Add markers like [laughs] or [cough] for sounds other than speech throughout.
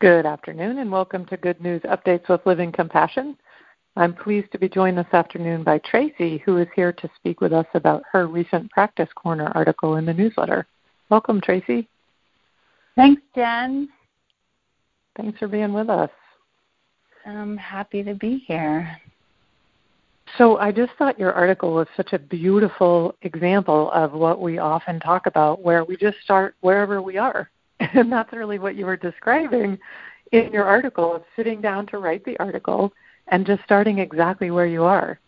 Good afternoon and welcome to Good News Updates with Living Compassion. I'm pleased to be joined this afternoon by Tracy, who is here to speak with us about her recent Practice Corner article in the newsletter. Welcome, Tracy. Thanks, Jen. Thanks for being with us. I'm happy to be here. So, I just thought your article was such a beautiful example of what we often talk about, where we just start wherever we are [laughs] and that's really what you were describing in your article of sitting down to write the article and just starting exactly where you are.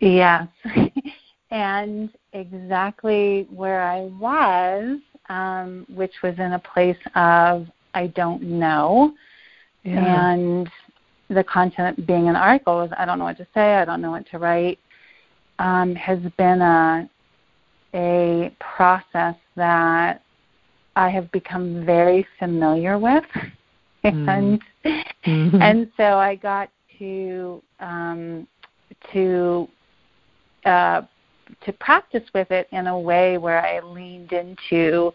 Yes. [laughs] and exactly where I was, um, which was in a place of I don't know. Yeah. And the content being an article is I don't know what to say, I don't know what to write, um, has been a a process that I have become very familiar with, [laughs] mm-hmm. and mm-hmm. and so I got to um, to uh, to practice with it in a way where I leaned into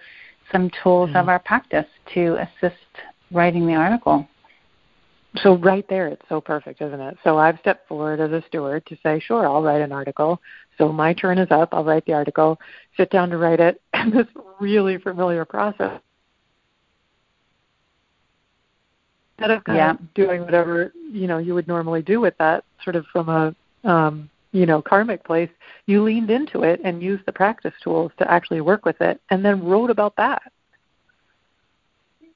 some tools mm-hmm. of our practice to assist writing the article. So right there, it's so perfect, isn't it? So I've stepped forward as a steward to say, sure, I'll write an article. So my turn is up. I'll write the article, sit down to write it, [laughs] and this really familiar process. Instead of kind yeah. of doing whatever you know you would normally do with that, sort of from a um, you know karmic place, you leaned into it and used the practice tools to actually work with it, and then wrote about that.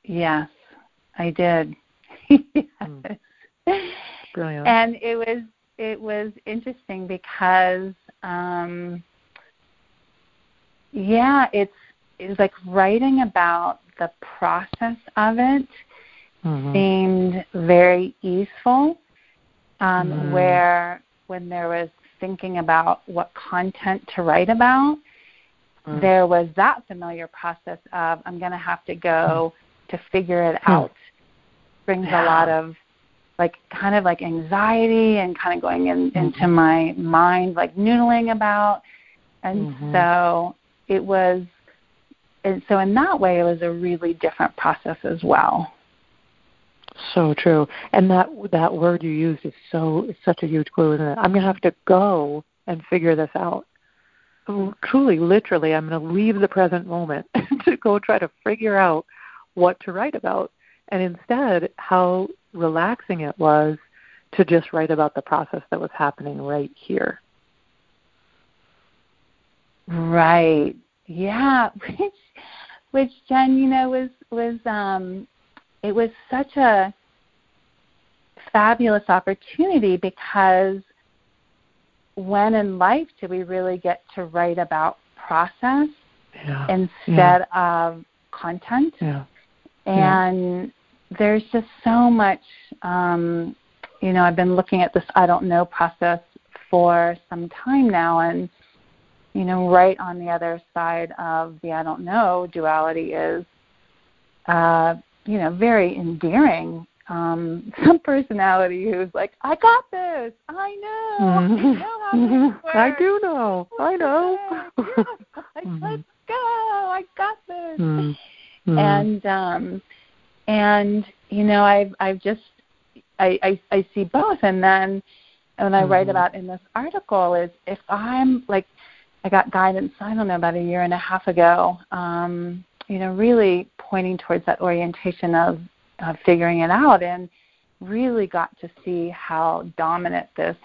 Yes, I did. [laughs] yes. Mm. Brilliant. And it was it was interesting because um, yeah, it's it's like writing about the process of it mm-hmm. seemed very easeful. Um, mm. Where when there was thinking about what content to write about, mm. there was that familiar process of I'm going to have to go mm. to figure it hmm. out. Brings yeah. a lot of like kind of like anxiety and kind of going in, mm-hmm. into my mind like noodling about. And mm-hmm. so it was and so in that way it was a really different process as well. So true. And that that word you used is so is such a huge clue isn't it? I'm going to have to go and figure this out. Truly literally i'm going to leave the present moment [laughs] to go try to figure out what to write about and instead how relaxing it was to just write about the process that was happening right here. Right. Yeah. [laughs] Which which Jen, you know, was was um it was such a fabulous opportunity because when in life do we really get to write about process yeah. instead yeah. of content? Yeah. And there's just so much um, you know i've been looking at this i don't know process for some time now and you know right on the other side of the i don't know duality is uh, you know very endearing um, [laughs] some personality who's like, I got this. I know. Mm-hmm. I know how [laughs] this works. I do know. I know. like, [laughs] mm-hmm. Let's go. I got this. Mm-hmm. And um, and you know i've i've just i i, I see both and then when i mm-hmm. write about in this article is if i'm like i got guidance i don't know about a year and a half ago um you know really pointing towards that orientation of of figuring it out and really got to see how dominant this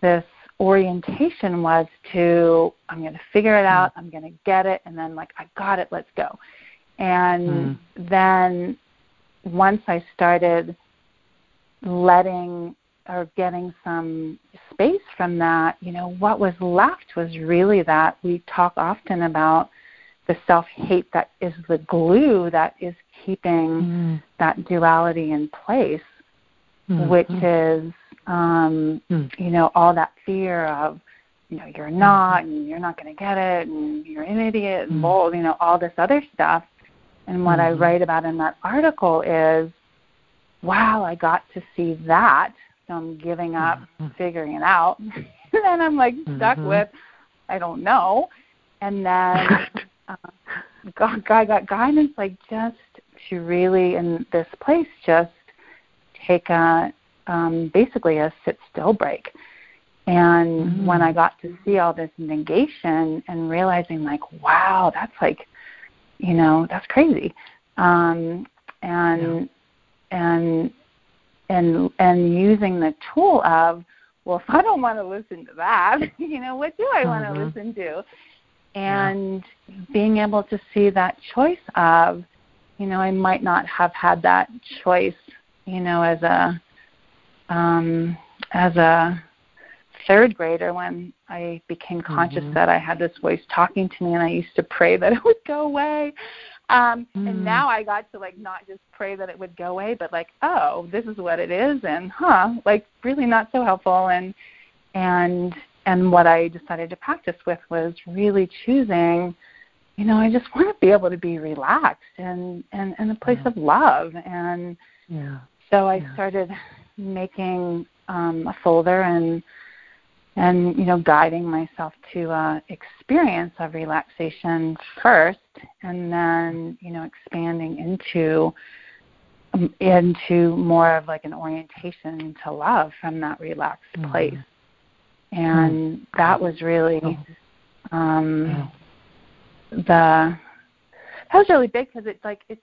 this orientation was to I'm going to figure it out, I'm going to get it, and then like I got it, let's go. And mm. then once I started letting or getting some space from that, you know, what was left was really that we talk often about the self hate that is the glue that is keeping mm. that duality in place, mm-hmm. which is, um, mm. you know, all that fear of, you know, you're not, and you're not going to get it, and you're an idiot, and mm. you know, all this other stuff. And what mm-hmm. I write about in that article is, wow, I got to see that. So I'm giving up mm-hmm. figuring it out. [laughs] and then I'm like stuck mm-hmm. with, I don't know. And then, [laughs] uh, God, God got guidance like just to really in this place just take a um, basically a sit still break. And mm-hmm. when I got to see all this negation and realizing like, wow, that's like, you know, that's crazy. Um, and yeah. and and and using the tool of, well, if I don't want to listen to that, [laughs] you know, what do I want to mm-hmm. listen to? And yeah. being able to see that choice of, you know, I might not have had that choice, you know, as a um, as a third grader when I became conscious mm-hmm. that I had this voice talking to me, and I used to pray that [laughs] it would go away. Um, mm-hmm. And now I got to like not just pray that it would go away, but like, oh, this is what it is, and huh, like really not so helpful. And and and what I decided to practice with was really choosing. You know, I just want to be able to be relaxed and and in a place yeah. of love, and yeah. so I yeah. started making um, a folder and and you know guiding myself to uh, experience of relaxation first, and then you know expanding into um, into more of like an orientation to love from that relaxed mm-hmm. place, and mm-hmm. that was really um, the that was really big because it's like it's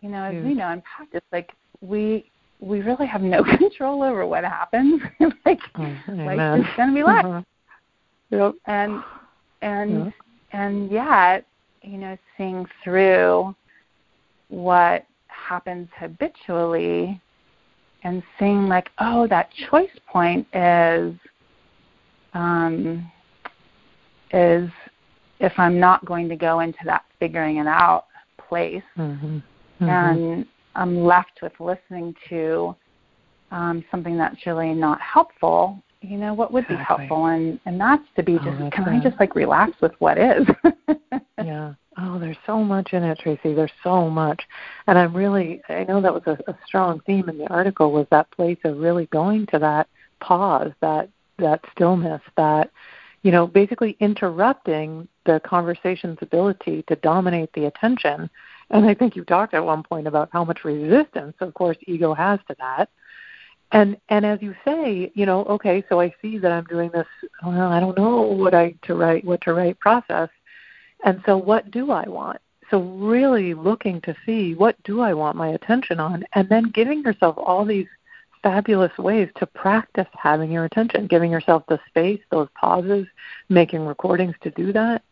you know as we know in practice like we we really have no [laughs] control over what happens. [laughs] like mm, life's just gonna be life. Uh-huh. Yep. And and yeah. and yet, you know, seeing through what happens habitually and seeing like, oh, that choice point is um is if I'm not going to go into that figuring it out place mm-hmm. Mm-hmm. and I'm left with listening to um, something that's really not helpful, you know, what would exactly. be helpful? And and that's to be oh, just can right. I just like relax with what is? [laughs] yeah. Oh, there's so much in it, Tracy. There's so much, and I'm really I know that was a, a strong theme in the article was that place of really going to that pause, that that stillness, that you know, basically interrupting the conversation's ability to dominate the attention and I think you talked at one point about how much resistance, of course, ego has to that. And and as you say, you know, okay, so I see that I'm doing this. Well, I don't know what I to write, what to write process. And so, what do I want? So really looking to see what do I want my attention on, and then giving yourself all these fabulous ways to practice having your attention, giving yourself the space, those pauses, making recordings to do that,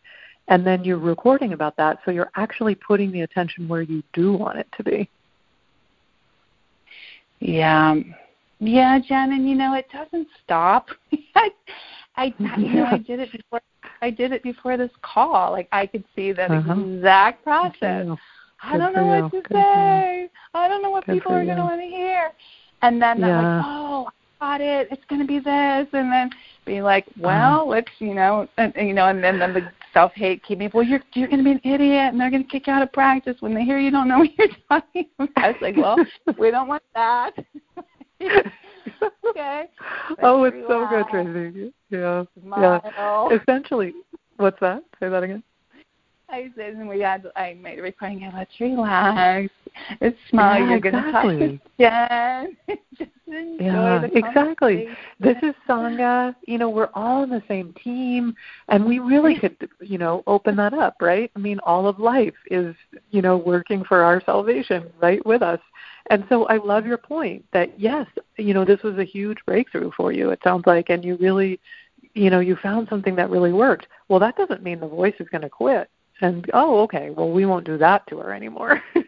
and then you're recording about that so you're actually putting the attention where you do want it to be. Yeah. Yeah jen and you know it doesn't stop. [laughs] I i you know i did it before i did it before this call. Like i could see that uh-huh. exact process. i don't know what to Good say. I don't know what Good people are going to want to hear. And then yeah. like oh it it's going to be this and then be like uh-huh. well uh-huh. let's you know and you know and then, then the self hate keep me well you're you're going to be an idiot and they're going to kick you out of practice when they hear you don't know [laughs] what you're talking about. I was like, well, we don't want that. [laughs] okay. oh, it's so good, Tracy. Yeah. Smile. Yeah. Essentially, what's that? Say that again. I said, and we had, I made a recording. Yeah, let's relax. It's smile. Yeah, You're exactly. going to talk. Just enjoy yeah, the exactly. This is Sangha. You know, we're all on the same team, and we really could, you know, open that up, right? I mean, all of life is, you know, working for our salvation, right, with us. And so I love your point that yes, you know, this was a huge breakthrough for you. It sounds like, and you really, you know, you found something that really worked. Well, that doesn't mean the voice is going to quit and oh okay well we won't do that to her anymore. [laughs]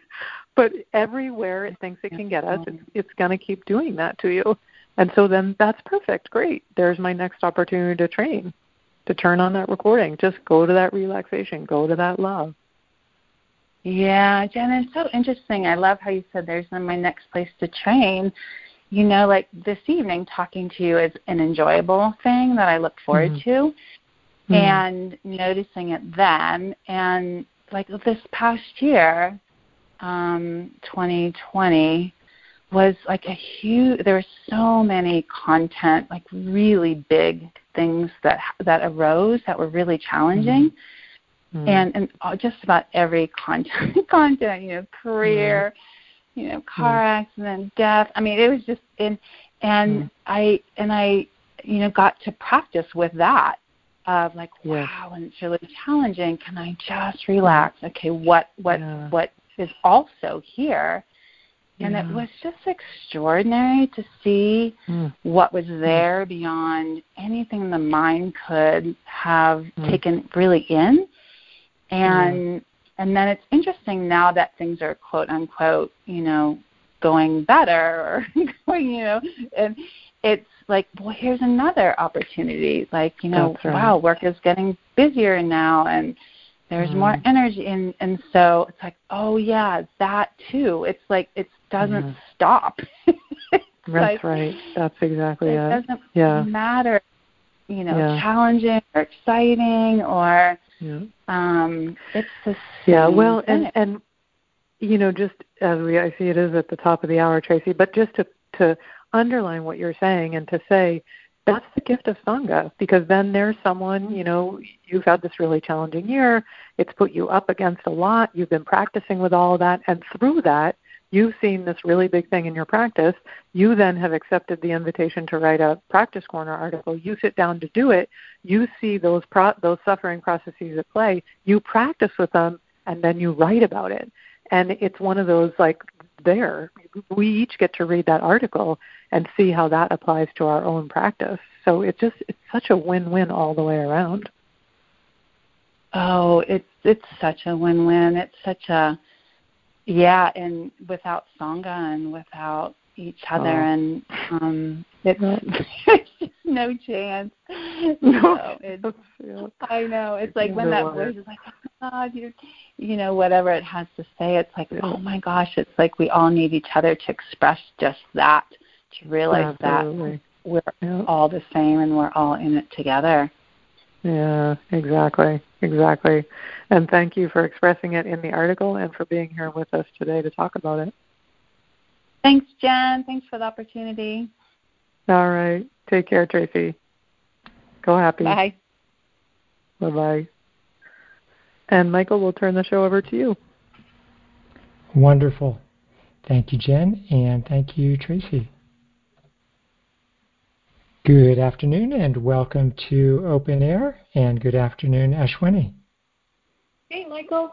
But everywhere it thinks it can get us it's, it's going to keep doing that to you. And so then that's perfect. Great. There's my next opportunity to train to turn on that recording. Just go to that relaxation. Go to that love. Yeah jen it's so interesting. I love how you said there's my next place to train. You know like this evening talking to you is an enjoyable thing that i look forward mm-hmm. to mm. and noticing it then and like this past year um 2020 was like a huge there were so many content like really big things that that arose that were really challenging mm. mm. and and just about every content [laughs] content you know career mm. you know car mm. accident death i mean it was just in and i and i you know got to practice with that of like wow and it's really challenging. Can i just relax? Okay what what yeah. what is also here? And it was just extraordinary to see mm. what was there beyond anything the mind could have mm. taken really in. And and then it's interesting now that things are quote unquote you know going better or [laughs] going you know and it's like well here's another opportunity like you know right. wow work is getting busier now and there's mm. more energy and and so it's like oh yeah that too it's like it doesn't mm. stop [laughs] that's like, right that's exactly it, it. doesn't yeah. matter you know yeah. challenging or exciting or yeah. um it's the same yeah well thing. and and you know just as we i see it is at the top of the hour tracy but just to to underline what you're saying and to say that's the gift of sangha because then there's someone you know you've had this really challenging year it's put you up against a lot you've been practicing with all of that and through that you've seen this really big thing in your practice you then have accepted the invitation to write a practice corner article you sit down to do it you see those pro- those suffering processes at play you practice with them and then you write about it. And it's one of those like there we each get to read that article and see how that applies to our own practice. So it's just it's such a win-win all the way around. Oh, it's it's such a win-win. It's such a yeah, and without sangha and without each other, oh. and um, [laughs] it's, it's just no chance. No, it's, [laughs] I know. It's like when that voice is like, God, you, you know, whatever it has to say. It's like, oh my gosh, it's like we all need each other to express just that to realize Absolutely. that we're yeah. all the same and we're all in it together. Yeah, exactly, exactly. And thank you for expressing it in the article and for being here with us today to talk about it. Thanks, Jen. Thanks for the opportunity. All right. Take care, Tracy. Go happy. Bye. Bye bye. And Michael, we'll turn the show over to you. Wonderful. Thank you, Jen, and thank you, Tracy. Good afternoon and welcome to Open Air, and good afternoon, Ashwini. Hey, Michael.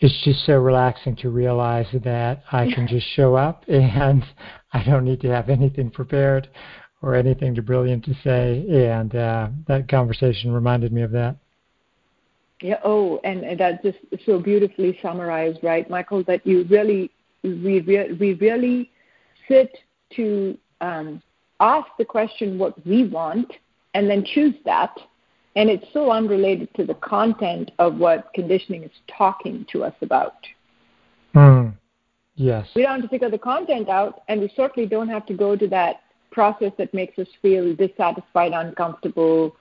It's just so relaxing to realize that I can just [laughs] show up and I don't need to have anything prepared or anything to brilliant to say, and uh, that conversation reminded me of that. Yeah. Oh, and, that just so beautifully summarized, right, Michael? That you really, we, we really sit to um, ask the question what we want and then choose that. And it's so unrelated to the content of what conditioning is talking to us about. Mm. Yes. We don't have to figure the content out, and we certainly don't have to go to that process that makes us feel dissatisfied, uncomfortable,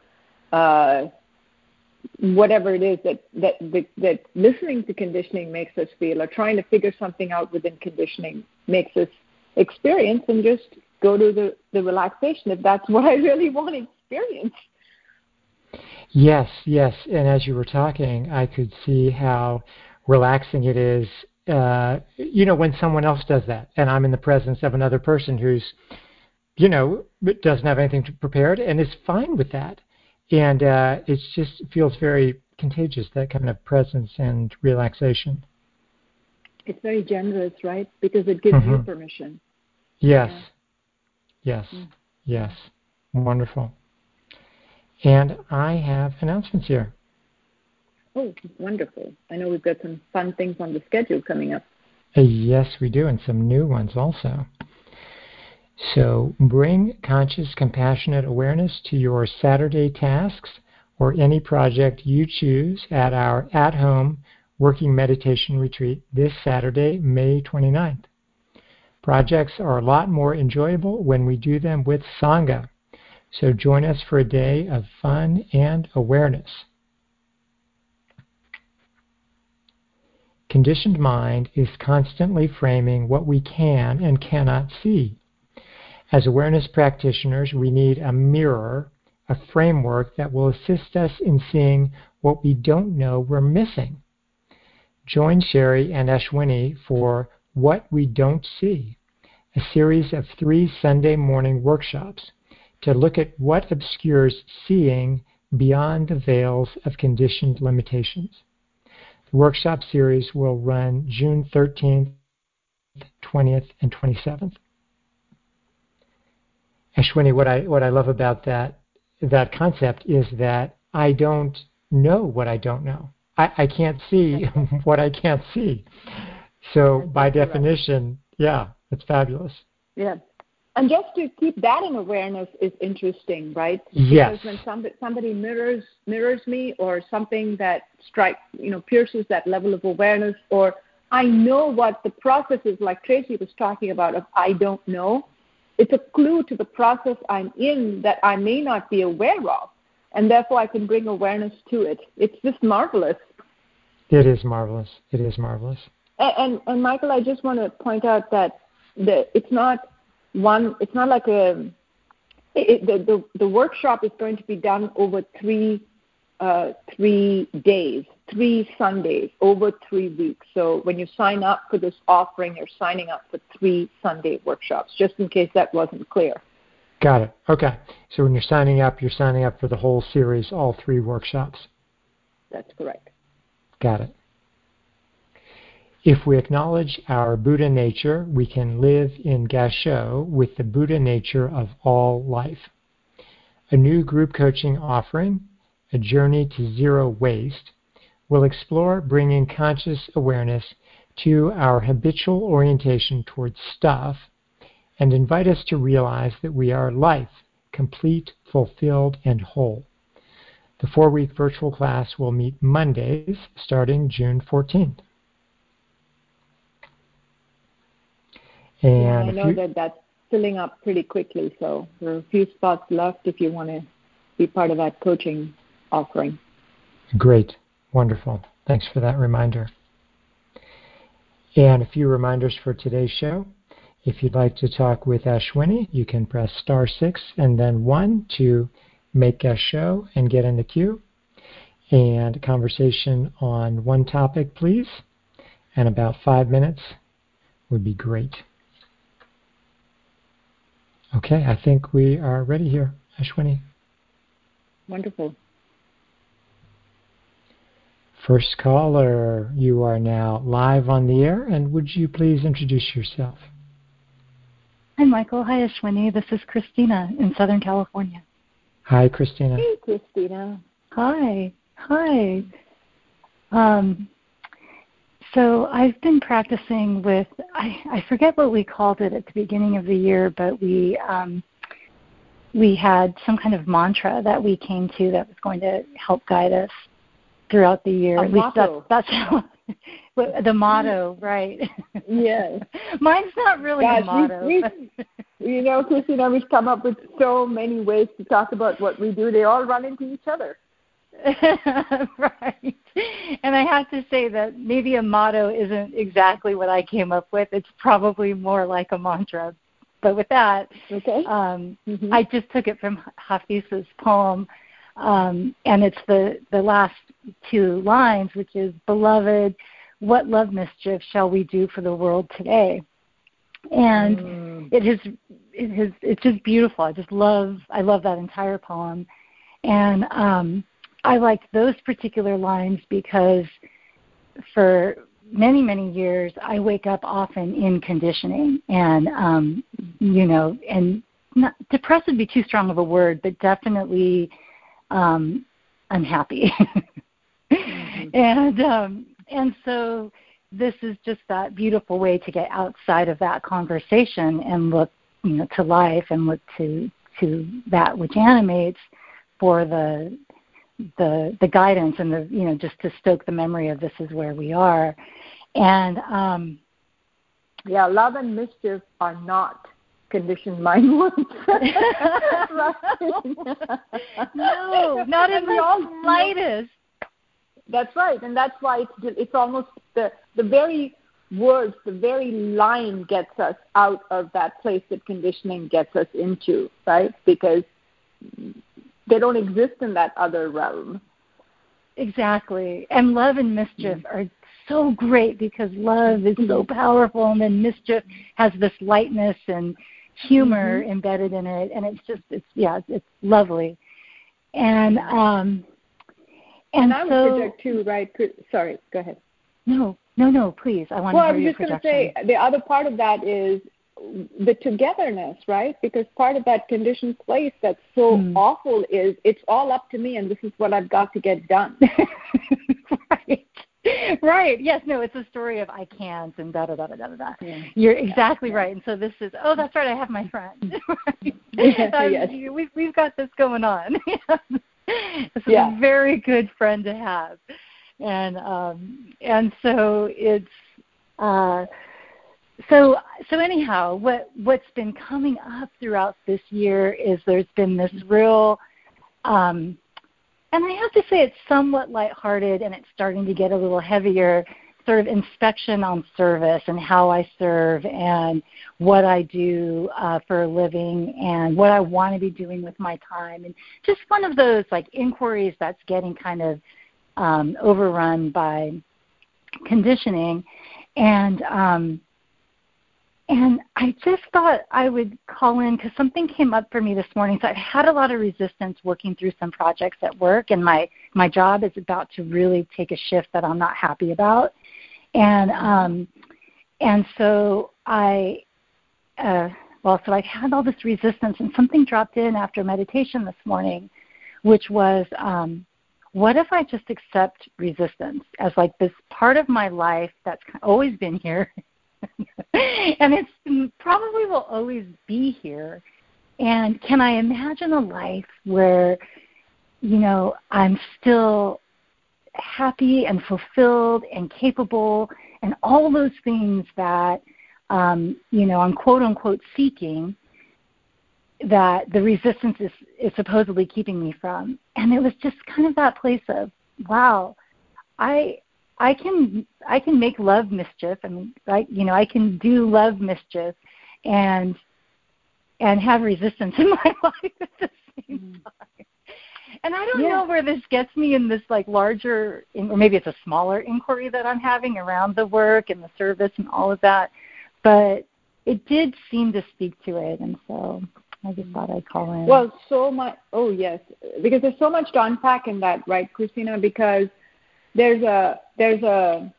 uh, whatever it is that, that, that, that listening to conditioning makes us feel, or trying to figure something out within conditioning makes us experience, and just go to the, the relaxation if that's [laughs] what I really want to experience. Yes, yes. And as you were talking, I could see how relaxing it is. Uh, you know, when someone else does that, and I'm in the presence of another person who's, you know, doesn't have anything prepared and is fine with that, and uh, it just feels very contagious that kind of presence and relaxation. It's very generous, right? Because it gives mm-hmm. you permission. Yes. Yeah. Yes, mm. yes, wonderful. And I have announcements here. Oh, wonderful. I know we've got some fun things on the schedule coming up. Uh, yes, we do, and some new ones also. So bring conscious, compassionate awareness to your Saturday tasks or any project you choose at our at home working meditation retreat this Saturday, May 29th. Projects are a lot more enjoyable when we do them with Sangha. So join us for a day of fun and awareness. Conditioned mind is constantly framing what we can and cannot see. As awareness practitioners, we need a mirror a framework that will assist us in seeing what we don't know we're missing. Join Cheri and Ashwini for What We Don't See, a series of three Sunday morning workshops to look at what obscures seeing beyond the veils of conditioned limitations. The workshop series will run June 13th, 20th, and 27th. Ashwini, what I what I love about that that concept is that I don't know what I don't know. I, I can't see [laughs] what I can't see. So by definition, yeah, it's fabulous. Yeah. And just to keep that in awareness is interesting, right? Yes. Because when somebody, somebody mirrors mirrors me or something that strikes, you know, pierces that level of awareness or I know what the process is like Tracy was talking about of I don't know. It's a clue to the process I'm in that I may not be aware of. And therefore I can bring awareness to it. It's just marvelous. It is marvelous. It is marvelous. And, and, and Michael, I just want to point out that the, it's not one. It's not like a. It, the, the the workshop is going to be done over three uh, three days, three Sundays, over three weeks. So when you sign up for this offering, you're signing up for three Sunday workshops. Just in case that wasn't clear. Got it. Okay. So when you're signing up, you're signing up for the whole series, all three workshops. That's correct. Got it. If we acknowledge our Buddha nature, we can live in Gassho with the Buddha nature of all life. A new group coaching offering, A Journey to Zero Waste, will explore bringing conscious awareness to our habitual orientation towards stuff and invite us to realize that we are life, complete, fulfilled, and whole. The four week virtual class will meet Mondays starting June 14th. And I know you, that that's filling up pretty quickly, so there are a few spots left if you want to be part of that coaching offering. Great. Wonderful. Thanks for that reminder. And a few reminders for today's show. If you'd like to talk with Ashwini, you can press star six and then one to make a show and get in the queue. And a conversation on one topic, please. And about five minutes would be great. Okay, I think we are ready here, Ashwini. Wonderful. First caller, you are now live on the air, and would you please introduce yourself? Hi, Michael. Hi, Ashwini. This is Christina in Southern California. Hi, Christina. Hey, Christina. Hi. Hi. Um, so I've been practicing with I, I forget what we called it at the beginning of the year, but we um, we had some kind of mantra that we came to that was going to help guide us throughout the year. A at least motto. that's, [laughs] that's how, [laughs] the motto, right? Yes. [laughs] Mine's not really Gosh, a motto. we, we, you know, Christina, we've come up with so many ways to talk about what we do. They all run into each other. right. And I have to say that maybe a motto isn't exactly what I came up with. It's probably more like a mantra. But with that, Okay. um, Mhm. I just took it from Hafiz's poem, um, and it's the the last two lines, which is, "Beloved, what love mischief shall we do for the world today?" And Mm. it is it is it's just beautiful. I just love I love that entire poem, and um, I liked those particular lines because for many many years I wake up often in conditioning, and um, you know, and not, depressed would be too strong of a word, but definitely um, unhappy, [laughs] [laughs] and um, and so this is just that beautiful way to get outside of that conversation and look you know to life and look to to that which animates for the the the guidance and the you know just to stoke the memory of this is where we are. And um Yeah, love and mischief are not conditioned mind [laughs] words. [laughs] no not in the slightest That's right, and that's why it's it's almost the the very words, the very line gets us out of that place that conditioning gets us into, right? Because they don't exist in that other realm. Exactly. And love and mischief mm-hmm. are so great because love is so mm-hmm. powerful and then mischief has this lightness and humor mm-hmm. embedded in it and it's just it's yeah, it's lovely. And um and, and I so, would project too, right? Sorry, go ahead. No, no, no, please. I want well, to hear I was just going to say the other part of that is the togetherness, right? Because part of that conditioned place that's so mm. awful is it's all up to me and this is what I've got to get done. [laughs] right. Right. Yes. No. It's a story of I can't and da da da da da da. Yeah. You're exactly yeah. right. And so this is. Oh, that's right. I have my friend. [laughs] [laughs] right? um, yes. We've we've got this going on. [laughs] this is yeah. a very good friend to have, and um and so it's. uh so so anyhow what what's been coming up throughout this year is there's been this real um and I have to say it's somewhat lighthearted and it's starting to get a little heavier sort of inspection on service and how I serve and what I do uh, for a living and what I want to be doing with my time and just one of those like inquiries that's getting kind of um, overrun by conditioning and um, and I just thought I would call in because something came up for me this morning. So I've had a lot of resistance working through some projects at work, and my my job is about to really take a shift that I'm not happy about. And um, and so I, uh, well, so I've had all this resistance, and something dropped in after meditation this morning, which was, um, what if I just accept resistance as like this part of my life that's always been here [laughs] and it's probably will always be here. And can I imagine a life where, you know, I'm still happy and fulfilled and capable and all those things that, um, you know, I'm quote unquote seeking that the resistance is, is supposedly keeping me from. And it was just kind of that place of, wow, I I can I can make love mischief. I mean, I you know I can do love mischief, and and have resistance [laughs] in my life at the same mm. time. And I don't yeah. know where this gets me in this like larger, or maybe it's a smaller inquiry that I'm having around the work and the service and all of that, but it did seem to speak to it, and so I just thought I'd call in. Well, so much. Oh yes, because there's so much to unpack in that, right, Christina? Because there's a there's a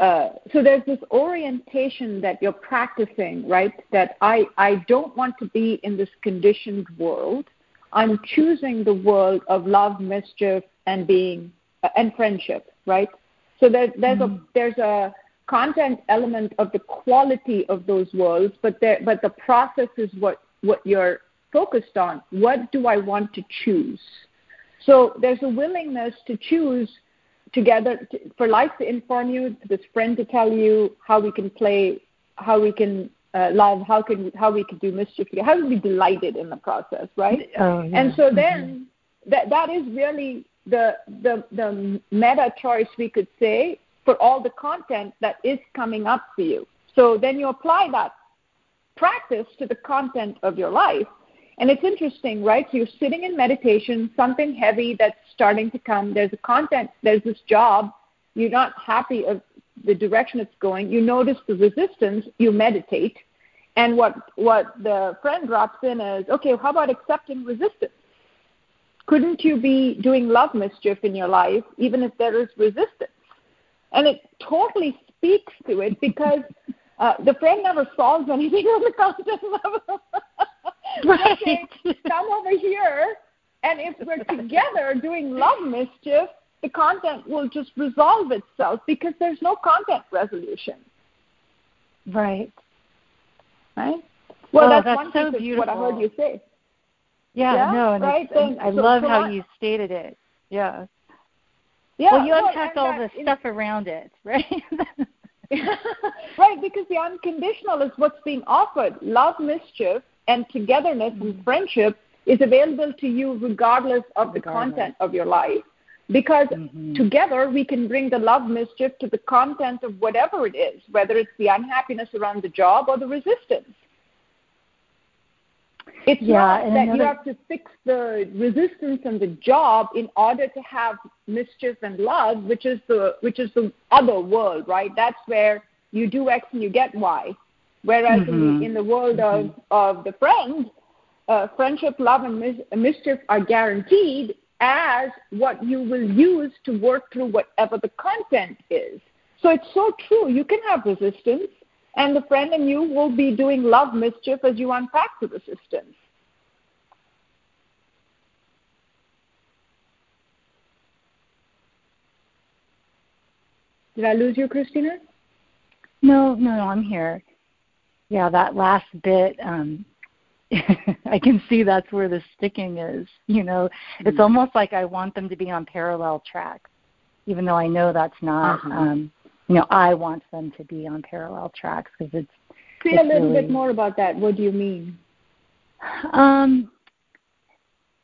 uh, so there's this orientation that you're practicing, right? That I I don't want to be in this conditioned world. I'm choosing the world of love, mischief, and being uh, and friendship, right? So there's there's mm-hmm. a there's a content element of the quality of those worlds, but there but the process is what what you're focused on. What do I want to choose? So there's a willingness to choose together to, for life to inform you, for this friend to tell you how we can play, how we can uh, love, how can how we can do mischief, together, how to be delighted in the process, right? Oh, yeah. And so then mm-hmm. that that is really the the the meta choice we could say for all the content that is coming up for you. So then you apply that practice to the content of your life and it's interesting, right? So you're sitting in meditation, something heavy that's starting to come. There's a content, there's this job. You're not happy of the direction it's going. You notice the resistance. You meditate, and what what the friend drops in is, okay, how about accepting resistance? Couldn't you be doing love mischief in your life even if there is resistance? And it totally speaks to it because [laughs] uh, the friend never solves anything [laughs] on the content level. [laughs] Right. okay, come over here, and if we're together doing love mischief, the content will just resolve itself because there's no content resolution. Right. Right. Well, oh, that's, that's one so piece beautiful. what I heard you say. Yeah, yeah no, and right. Then, I so, love so how you stated it. Yeah. Yeah. Well, you well, unpacked all the stuff around it, [laughs] right? [laughs] right, because the unconditional is what's being offered. Love, mischief, and togetherness mm-hmm. and friendship is available to you regardless of the content of your life. Because mm-hmm. together we can bring the love mischief to the content of whatever it is, whether it's the unhappiness around the job or the resistance. It's yeah, not that another... you have to fix the resistance and the job in order to have mischief and love, which is the which is the other world, right? That's where you do X and you get Y. Whereas mm-hmm. in, the, in the world mm-hmm. of, of the friends, uh, friendship, love, and mis- mischief are guaranteed as what you will use to work through whatever the content is. So it's so true. You can have resistance, and the friend and you will be doing love mischief as you unpack the resistance. Did I lose you, Christina? No, no, no, I'm here. Yeah, that last bit, um, [laughs] I can see that's where the sticking is. You know, mm-hmm. it's almost like I want them to be on parallel tracks, even though I know that's not. Uh-huh. Um, you know, I want them to be on parallel tracks because it's. Say it's a little really, bit more about that. What do you mean? Um.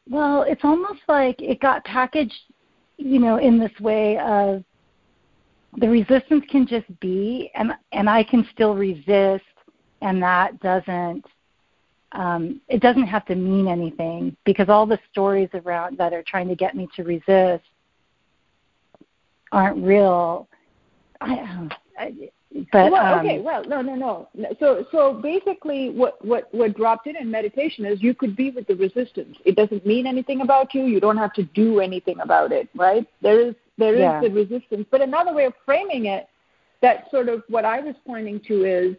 Well, it's almost like it got packaged, you know, in this way of the resistance can just be, and and I can still resist, and that doesn't um, it doesn't have to mean anything because all the stories around that are trying to get me to resist aren't real. I, I, but well, um, okay, well, no, no, no. So, so basically, what what what dropped in in meditation is you could be with the resistance. It doesn't mean anything about you. You don't have to do anything about it, right? There is there is yeah. the resistance. But another way of framing it, that sort of what I was pointing to is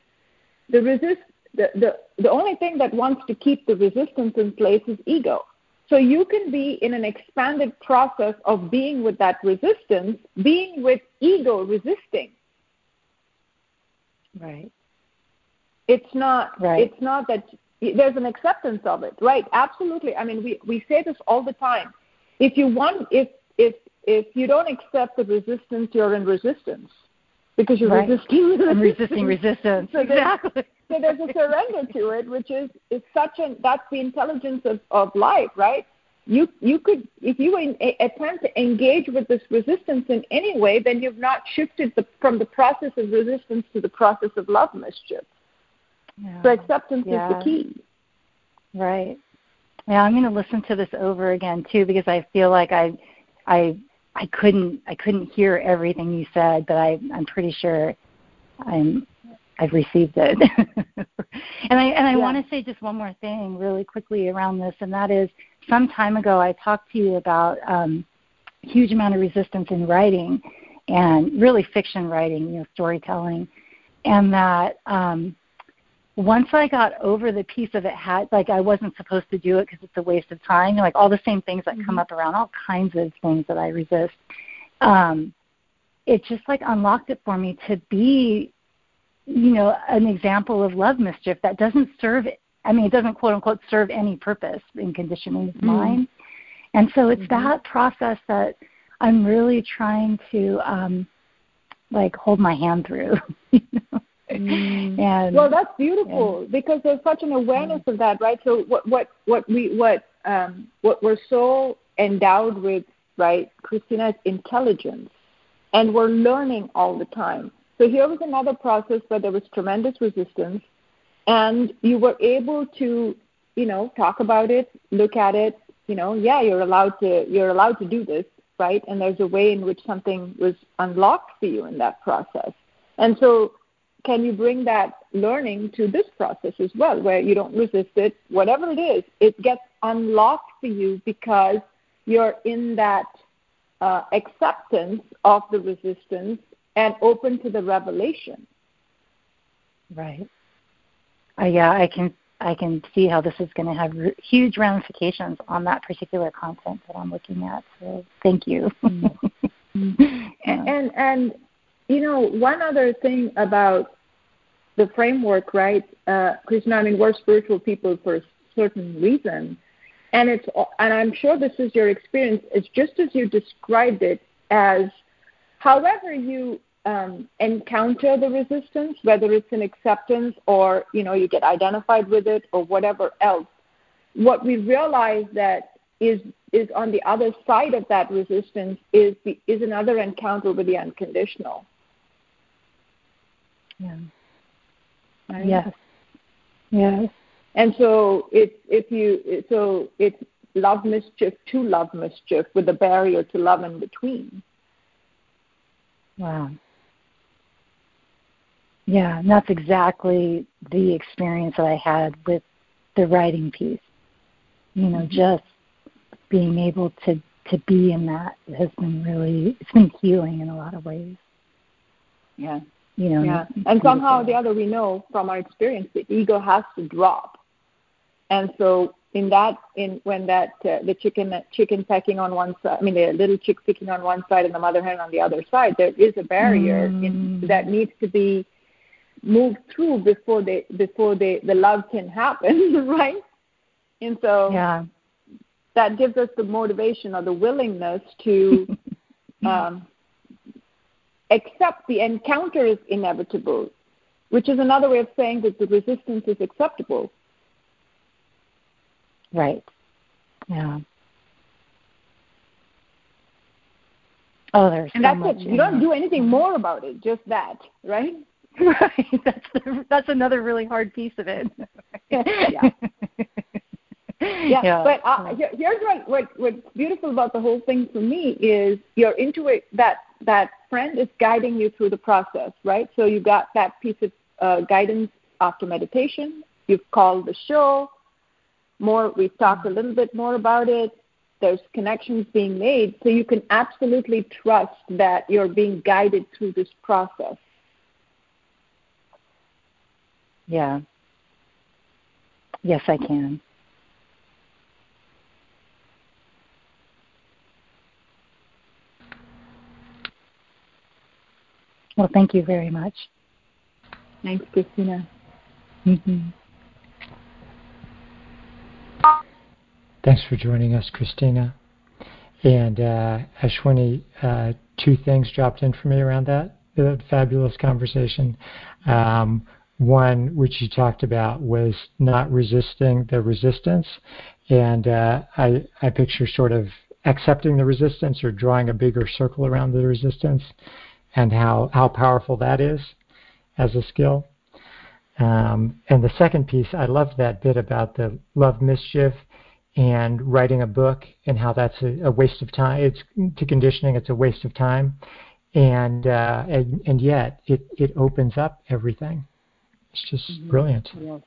the resist the, the, the only thing that wants to keep the resistance in place is ego. So you can be in an expanded process of being with that resistance, being with ego resisting. Right. It's not right. it's not that there's an acceptance of it. Right. Absolutely. I mean we, we say this all the time. If you want if if if you don't accept the resistance, you're in resistance because you're right. resisting resistance. [laughs] I'm resisting resistance. So exactly. so there's a surrender to it, which is is such an that's the intelligence of, of life, right? You you could if you in, a, attempt to engage with this resistance in any way, then you've not shifted the, from the process of resistance to the process of love mischief. Yeah. So acceptance yeah. is the key. Right. Yeah, I'm going to listen to this over again too because I feel like I I I couldn't I couldn't hear everything you said, but I I'm pretty sure I'm I've received it. [laughs] and I and I yeah. want to say just one more thing really quickly around this, and that is some time ago I talked to you about um, huge amount of resistance in writing and really fiction writing, you know, storytelling, and that um, once I got over the piece of it had like I wasn't supposed to do it because it's a waste of time. Like all the same things that mm-hmm. come up around all kinds of things that I resist. Um, it just like unlocked it for me to be, you know, an example of love mischief that doesn't serve. I mean, it doesn't quote unquote serve any purpose in conditioning mm-hmm. mind. And so it's mm-hmm. that process that I'm really trying to um, like hold my hand through. [laughs] You know? Mm. [laughs] And, well, that's beautiful yeah. because there's such an awareness of that, right? So what what what we what um, what we're so endowed with, right, Christina, is intelligence, and we're learning all the time. So here was another process where there was tremendous resistance, and you were able to, you know, talk about it, look at it. You know, yeah, you're allowed to you're allowed to do this, right? And there's a way in which something was unlocked for you in that process. And so can you bring that learning to this process as well, where you don't resist it, whatever it is, it gets unlocked for you because you're in that uh, acceptance of the resistance and open to the revelation. Right. Uh, yeah, I can I can see how this is going to have r- huge ramifications on that particular content that I'm looking at. So thank you. mm-hmm. [laughs] and, and and you know, one other thing about the framework, right, uh, Christina, I mean, we're spiritual people for a certain reason. And it's, and I'm sure this is your experience. It's just as you described it as, however you um, encounter the resistance, whether it's an acceptance or you know you get identified with it or whatever else. What we realize that is is on the other side of that resistance is the, is another encounter with the unconditional. Yeah. Right? Yes. Yes. And so it's if you so it's love mischief to love mischief with a barrier to love in between. Wow. Yeah, and that's exactly the experience that I had with the writing piece. You know, mm-hmm. just being able to to be in that has been really it's been healing in a lot of ways. Yeah. You know. Yeah. And somehow or the other we know from our experience the ego has to drop. And so in that in when that uh, the chicken chicken pecking on one side I mean the little chick pecking on one side and the mother hen on the other side there is a barrier mm. in, that needs to be moved through before they before they the love can happen [laughs] right and so yeah that gives us the motivation or the willingness to [laughs] um, accept the encounter is inevitable which is another way of saying that the resistance is acceptable right yeah Oh, there's and so that's much it. You don't do anything more about it, just that, right? [laughs] Right. That's the, that's another really hard piece of it. [laughs] yeah. [laughs] yeah. yeah. But uh, here, here's what, what what's beautiful about the whole thing for me is your intuit that that friend is guiding you through the process, right? So you got that piece of uh, guidance after meditation. You've called the show. More, we've talked a little bit more about it. There's connections being made, so you can absolutely trust that you're being guided through this process. Yeah. Yes, I can. Well, thank you very much. Thanks, Christina. Mm-hmm. Thanks for joining us, Christina. And uh, Ashwini, uh, two things dropped in for me around that, that fabulous conversation. Um, one, which you talked about, was not resisting the resistance. And uh, I, I picture sort of accepting the resistance or drawing a bigger circle around the resistance and how, how powerful that is as a skill. Um, and the second piece, I loved that bit about the love mischief and writing a book and how that's a, a waste of time. It's to conditioning, it's a waste of time. And, uh, and, and yet it, it opens up everything. It's just mm-hmm. brilliant. Yes.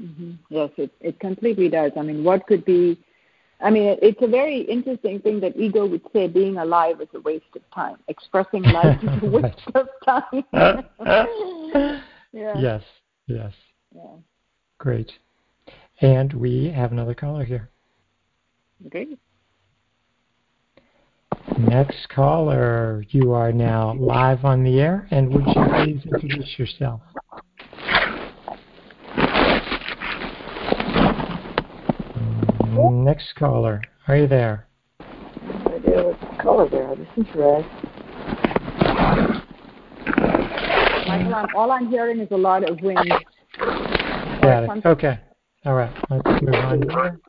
Mm-hmm. Yes, it, it completely does. I mean, what could be I mean, it's a very interesting thing that ego would say being alive is a waste of time. Expressing life is a [laughs] waste of time. [laughs] yeah. Yes, yes. Yeah. Great. And we have another caller here. Okay. Next caller, you are now live on the air, and would you please introduce yourself? Next caller, are you there? I do. Caller there. This is Red. Michael, I'm, all I'm hearing is a lot of wind. Got it. Okay. All right. Let's move on here.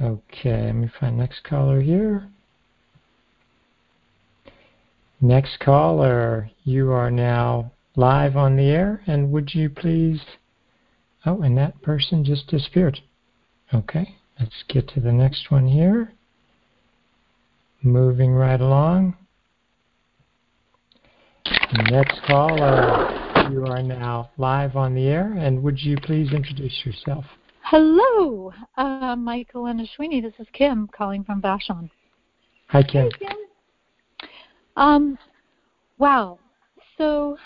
Okay, let me find next caller here. Next caller, you are now live on the air, and would you please Oh, and that person just disappeared. Okay, let's get to the next one here. Moving right along. Next caller, you are now live on the air, and would you please introduce yourself? Hello, uh, Michael and Ashwini. This is Kim calling from Vashon. Hi, Kim. Hey, Kim. Um, wow. So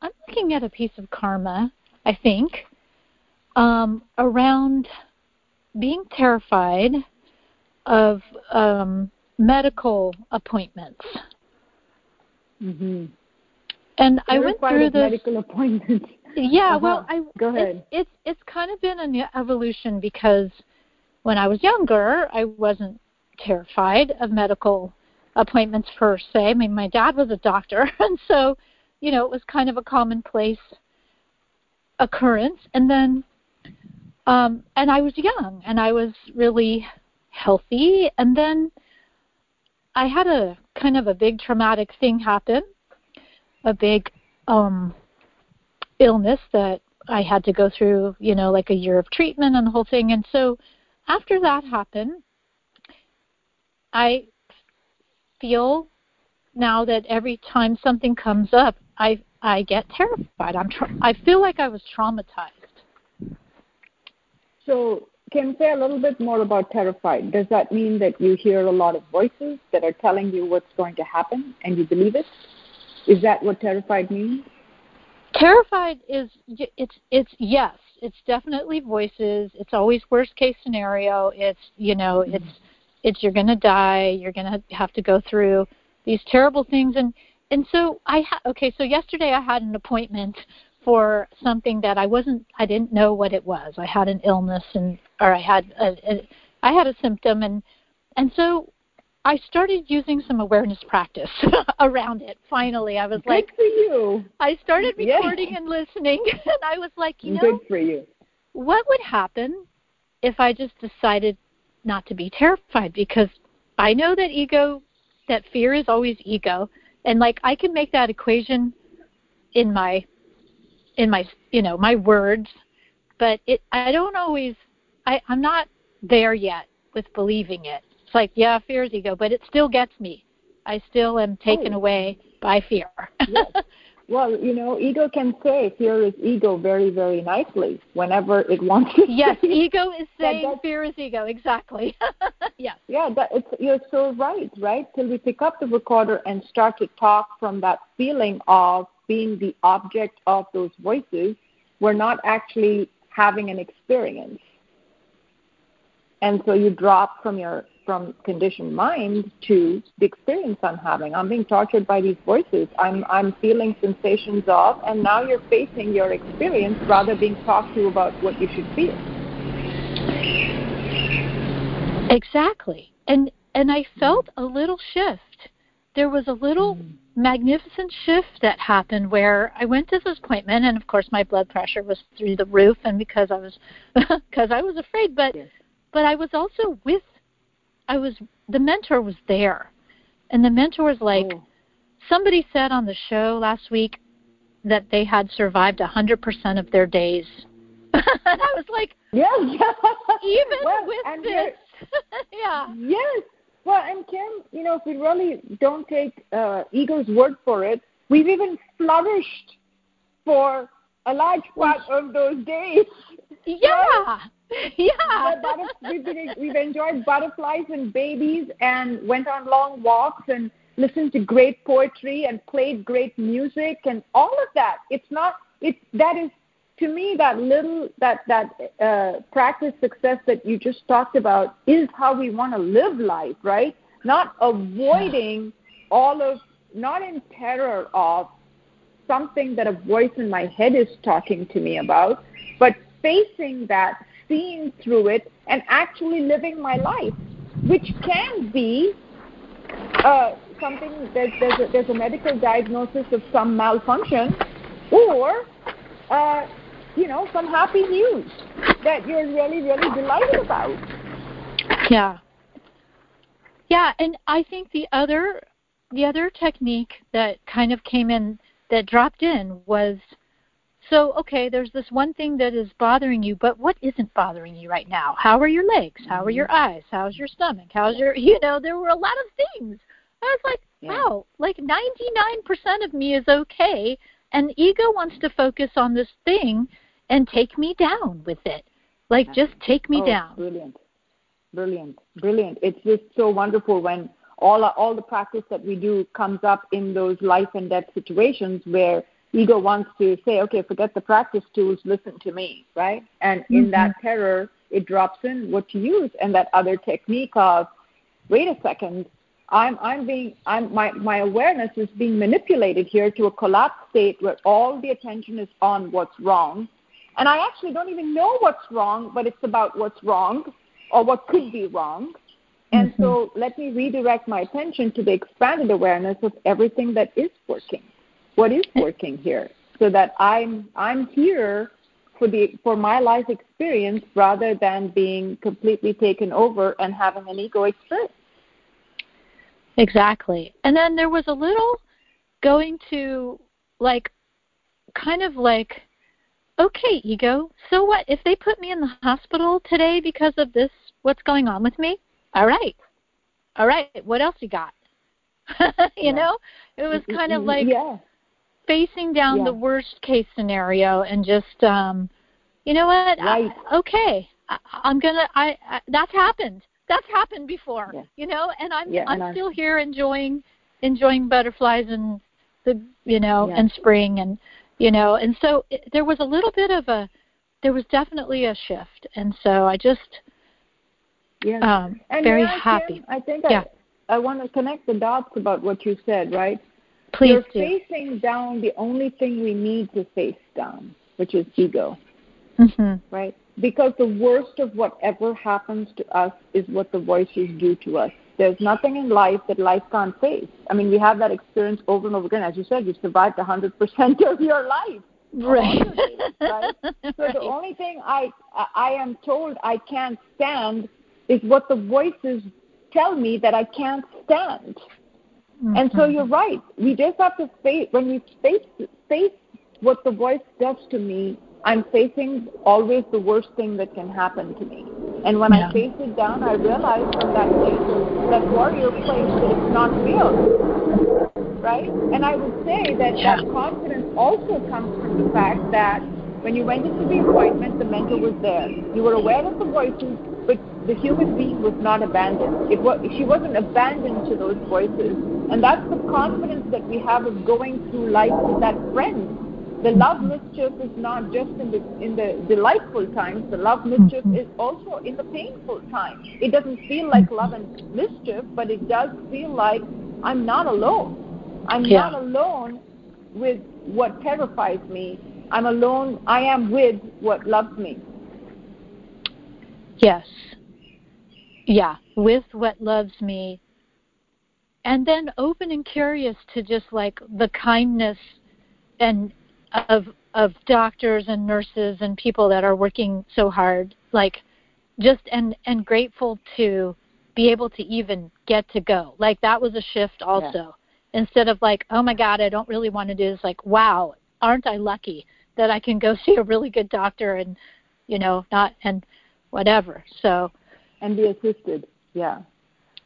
I'm looking at a piece of karma, I think, um, around being terrified of um, medical appointments. Mm-hmm. And I went through the medical appointments. [laughs] Yeah, uh-huh. well, I go ahead. It's, it's it's kind of been an evolution because when I was younger, I wasn't terrified of medical appointments per se. I mean, my dad was a doctor, [laughs] and so you know it was kind of a commonplace occurrence. And then um, and I was young and I was really healthy. And then I had a kind of a big traumatic thing happen, a big um, illness that I had to go through, you know, like a year of treatment and the whole thing. And so after that happened, I feel now that every time something comes up, I I get terrified. I'm tra- I feel like I was traumatized. So, can you say a little bit more about terrified? Does that mean that you hear a lot of voices that are telling you what's going to happen and you believe it? Is that what terrified means? Terrified is it's it's yes, it's definitely voices. It's always worst case scenario. It's you know mm-hmm. it's it's you're going to die. You're going to have to go through these terrible things and and so I ha- okay. So yesterday I had an appointment for something that I wasn't I didn't know what it was. I had an illness and or I had a, a I had a symptom and and so I started using some awareness practice [laughs] around it. Finally, I was Good like, for you. I started recording yes. and listening, [laughs] and I was like, you know, Good for you. What would happen if I just decided not to be terrified? Because I know that ego, that fear is always ego, and like I can make that equation in my, in my, you know, my words, but it, I don't always, I, I'm not there yet with believing it it's like, yeah, fear is ego, but it still gets me. I still am taken oh. away by fear. yes. [laughs] Well, you know, ego can say fear is ego very, very nicely whenever it wants to. Yes, ego is saying that, fear is ego. Exactly. [laughs] yes. Yeah, that, it's, you're so right, right? Till we pick up the recorder and start to talk from that feeling of being the object of those voices, we're not actually having an experience. And so you drop from your from conditioned mind to the experience I'm having. I'm being tortured by these voices. I'm I'm feeling sensations of, and now you're facing your experience rather being talked to about what you should feel. Exactly, and and I felt a little shift. There was a little magnificent shift that happened where I went to this appointment, and of course my blood pressure was through the roof, and because I was [laughs] because I was afraid, but yes. but I was also with I was the mentor was there, and the mentor was like, oh. somebody said on the show last week that they had survived a hundred percent of their days. [laughs] and I was like, yeah, [laughs] even well, with this, yeah, yes. Well, and Kim, you know, if we really don't take uh, ego's word for it, we've even flourished for a large part of those days. Yeah. [laughs] Right? [laughs] yeah. we've, been, we've enjoyed butterflies and babies and went on long walks and listened to great poetry and played great music and all of that. It's not. It that is to me that little that that uh, practice success that you just talked about is how we want to live life, right? Not avoiding all of, not in terror of something that a voice in my head is talking to me about, but facing that seeing through it and actually living my life, which can be uh, something that there's a, there's a medical diagnosis of some malfunction, or uh, you know some happy news that you're really really delighted about. Yeah. Yeah, and I think the other the other technique that kind of came in that dropped in was so, okay, there's this one thing that is bothering you, but what isn't bothering you right now? How are your legs? How are your mm-hmm. eyes? How's your stomach? How's your, [laughs] you know, there were a lot of things. I was like, yeah. wow, like 99% of me is okay, and ego wants to focus on this thing and take me down with it. Like, just take me oh, down. Brilliant. Brilliant. Brilliant. It's just so wonderful when all all the practice that we do comes up in those life and death situations where ego wants to say, okay, forget the practice tools, listen to me, right? And mm-hmm. in that terror, it drops in what to use, and that other technique of, wait a second, I'm I'm being I'm my my awareness is being manipulated here to a collapsed state where all the attention is on what's wrong, and I actually don't even know what's wrong, but it's about what's wrong or what could be wrong. And mm-hmm. so let me redirect my attention to the expanded awareness of everything that is working. What is working here? So that i'm i'm here for the for my life experience rather than being completely taken over and having an ego experience. Exactly. And then there was a little going to like kind of like okay, ego, so what? If they put me in the hospital today because of this, what's going on with me? All right. All right, what else you got? [laughs] you yeah. know? It was kind of like yeah. facing down yeah. the worst case scenario and just um you know what? Right. I, okay. I, I'm going to I, I that's happened. That's happened before, you know, and I'm I'm and still here enjoying enjoying butterflies and the you know and spring and you know and so it, there was a little bit of a there was definitely a shift. And so i just yeah. um and very yeah, happy. Kim, i think yeah. I, I want to connect the dots about what you said right? Please you're do. facing down the only thing we need to face down which is ego. Mm-hmm. right? Because the worst of whatever happens to us is what the voices do to us there's nothing in life that life can't face. I mean, we have that experience over and over again. As you said, you've survived 100% of your life. Right. Days, right? [laughs] So right. the only thing I I am told I can't stand is what the voices tell me that I can't stand. Mm-hmm. And so you're right. We just have to face when we face face what the voice does to me. I'm facing always the worst thing that can happen to me. And when yeah. I face it down, I realize from that place, that warrior place, that it's not real. Right? And I would say that yeah. that confidence also comes from the fact that when you went into the appointment, the mentor was there. You were aware of the voices, but the human being was not abandoned. It was, she wasn't abandoned to those voices. And that's the confidence that we have of going through life with that friend the love mischief is not just in the in the delightful times. The love mischief mm-hmm. is also in the painful times. It doesn't feel like mm-hmm. love and mischief, but it does feel like I'm not alone. I'm yeah. not alone with what terrifies me. I'm alone. I am with what loves me. Yes. Yeah, with what loves me. And then open and curious to just like the kindness and of of doctors and nurses and people that are working so hard like just and and grateful to be able to even get to go. Like that was a shift also. Yeah. instead of like oh my god i don't really want to do this like wow aren't i lucky that i can go [laughs] see a really good doctor and you know not and whatever. So and be assisted. Yeah.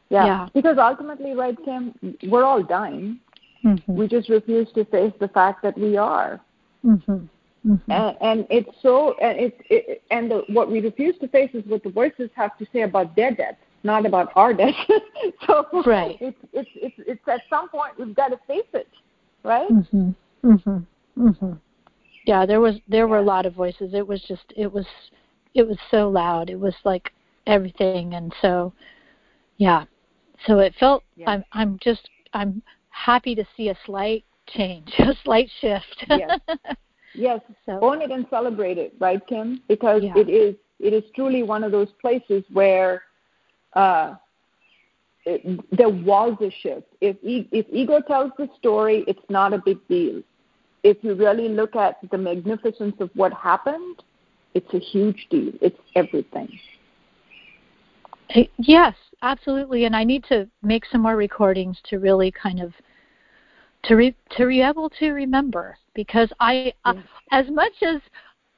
Yeah, yeah. because ultimately right kim we're all dying. Mm-hmm. we just refuse to face the fact that we are Mm-hmm. Mm-hmm. And, and it's so, and it's, it, and the, what we refuse to face is what the voices have to say about their death, not about our death. [laughs] so right. it's, it's, it's, it's at some point we've got to face it, right? Mhm. Mhm. Mhm. Yeah, there was there yeah. were a lot of voices. It was just it was it was so loud. It was like everything, and so yeah. So it felt yeah. I'm I'm just I'm happy to see a slight change, [laughs] a slight shift. yes. [laughs] Yes. So, Own it and celebrate it, right, Kim? Because yeah. it is it is truly one of those places where uh, it, there was a shift. If e- if ego tells the story, it's not a big deal. If you really look at the magnificence of what happened, it's a huge deal. It's everything. Yes, absolutely. And I need to make some more recordings to really kind of to re, to be able to remember because I uh, as much as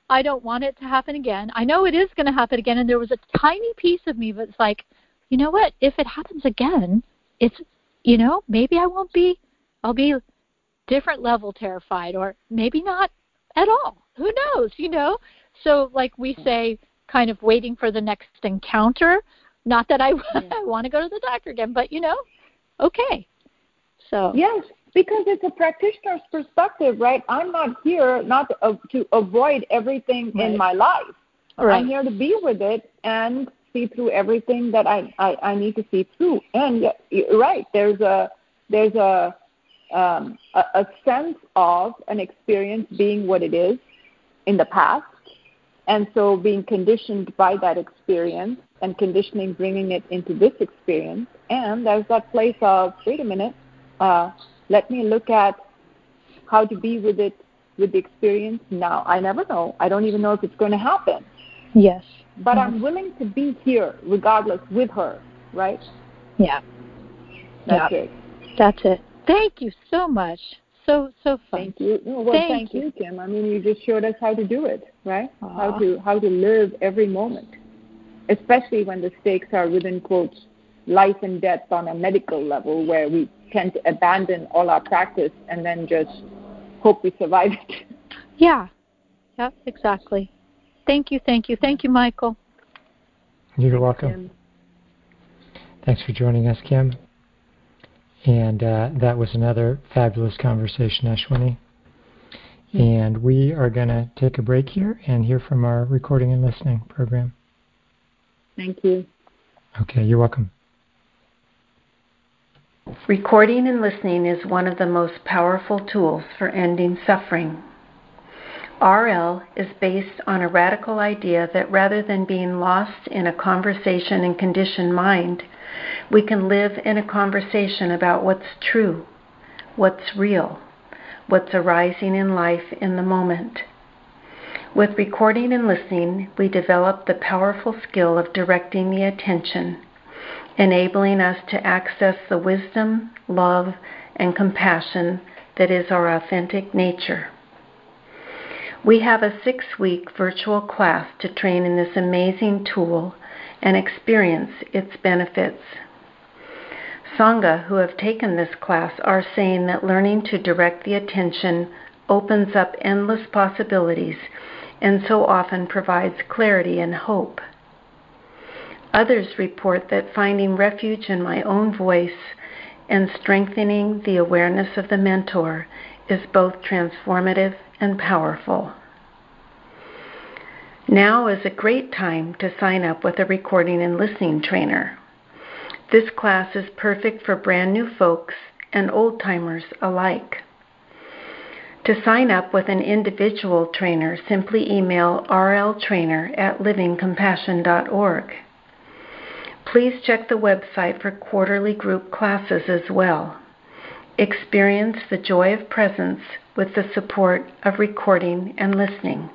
I don't want it to happen again, I know it is going to happen again and there was a tiny piece of me that's like, you know what, if it happens again, it's you know, maybe I won't be I'll be different level terrified or maybe not at all. Who knows, you know? So like we say kind of waiting for the next encounter, not that I, yeah. [laughs] I want to go to the doctor again, but you know, okay. So Yes, because it's a practitioner's perspective, right? I'm not here not to, uh, to avoid everything right. in my life. Right. I'm here to be with it and see through everything that I, I, I need to see through. And right, there's a there's a, um, a a sense of an experience being what it is in the past, and so being conditioned by that experience and conditioning bringing it into this experience. And there's that place of wait a minute. Uh, let me look at how to be with it with the experience now. I never know. I don't even know if it's going to happen. Yes. But yes. I'm mm-hmm. willing to be here regardless with her, right? Yeah. That's yeah. it. That's it. Thank you so much. so so fun. Thank you. well, thank, thank you. you, Kim. I mean, you just showed us how to do it, right? Aww. How to how to live every moment, especially when the stakes are within quotes life and death on a medical level, where we tend to abandon all our practice and then just hope we survive it. [laughs] Yeah. Yep. Exactly. Thank you. Thank you. Thank you, Michael. You're welcome. Kim. Thanks for joining us, Kim. And uh, that was another fabulous conversation, Ashwini. Mm-hmm. And we are going to take a break here and hear from our recording and listening program. Thank you. Okay, you're welcome. Recording and listening is one of the most powerful tools for ending suffering. RL is based on a radical idea that rather than being lost in a conversation and conditioned mind, we can live in a conversation about what's true, what's real, what's arising in life in the moment. With recording and listening, we develop the powerful skill of directing the attention, enabling us to access the wisdom, love, and compassion that is our authentic nature. We have a six week virtual class to train in this amazing tool and experience its benefits. Sangha who have taken this class are saying that learning to direct the attention opens up endless possibilities and so often provides clarity and hope. Others report that finding refuge in my own voice and strengthening the awareness of the mentor is both transformative and powerful. Now is a great time to sign up with a recording and listening trainer. This class is perfect for brand new folks and old timers alike. To sign up with an individual trainer, simply email rltrainer at livingcompassion.org. Please check the website for quarterly group classes as well. Experience the joy of presence with the support of recording and listening.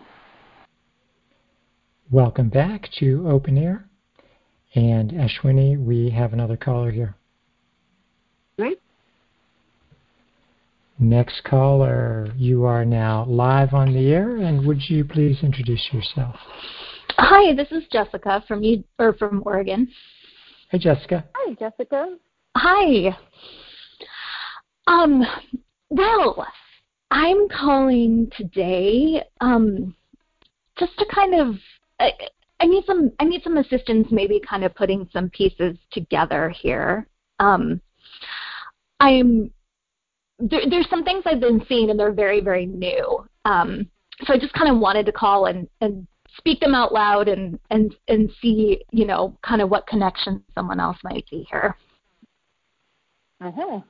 Welcome back to Open Air. And Ashwini, we have another caller here. Right. Next caller, you are now live on the air, and would you please introduce yourself? Hi, this is Jessica from or from Oregon. Hey, Jessica. Hi, Jessica. Hi. Um. Well, I'm calling today um, just to kind of I, I need some I need some assistance maybe kind of putting some pieces together here. Um, I'm there, there's some things I've been seeing and they're very very new. Um, so I just kind of wanted to call and and speak them out loud and and and see you know kind of what connection someone else might be here. Uh huh.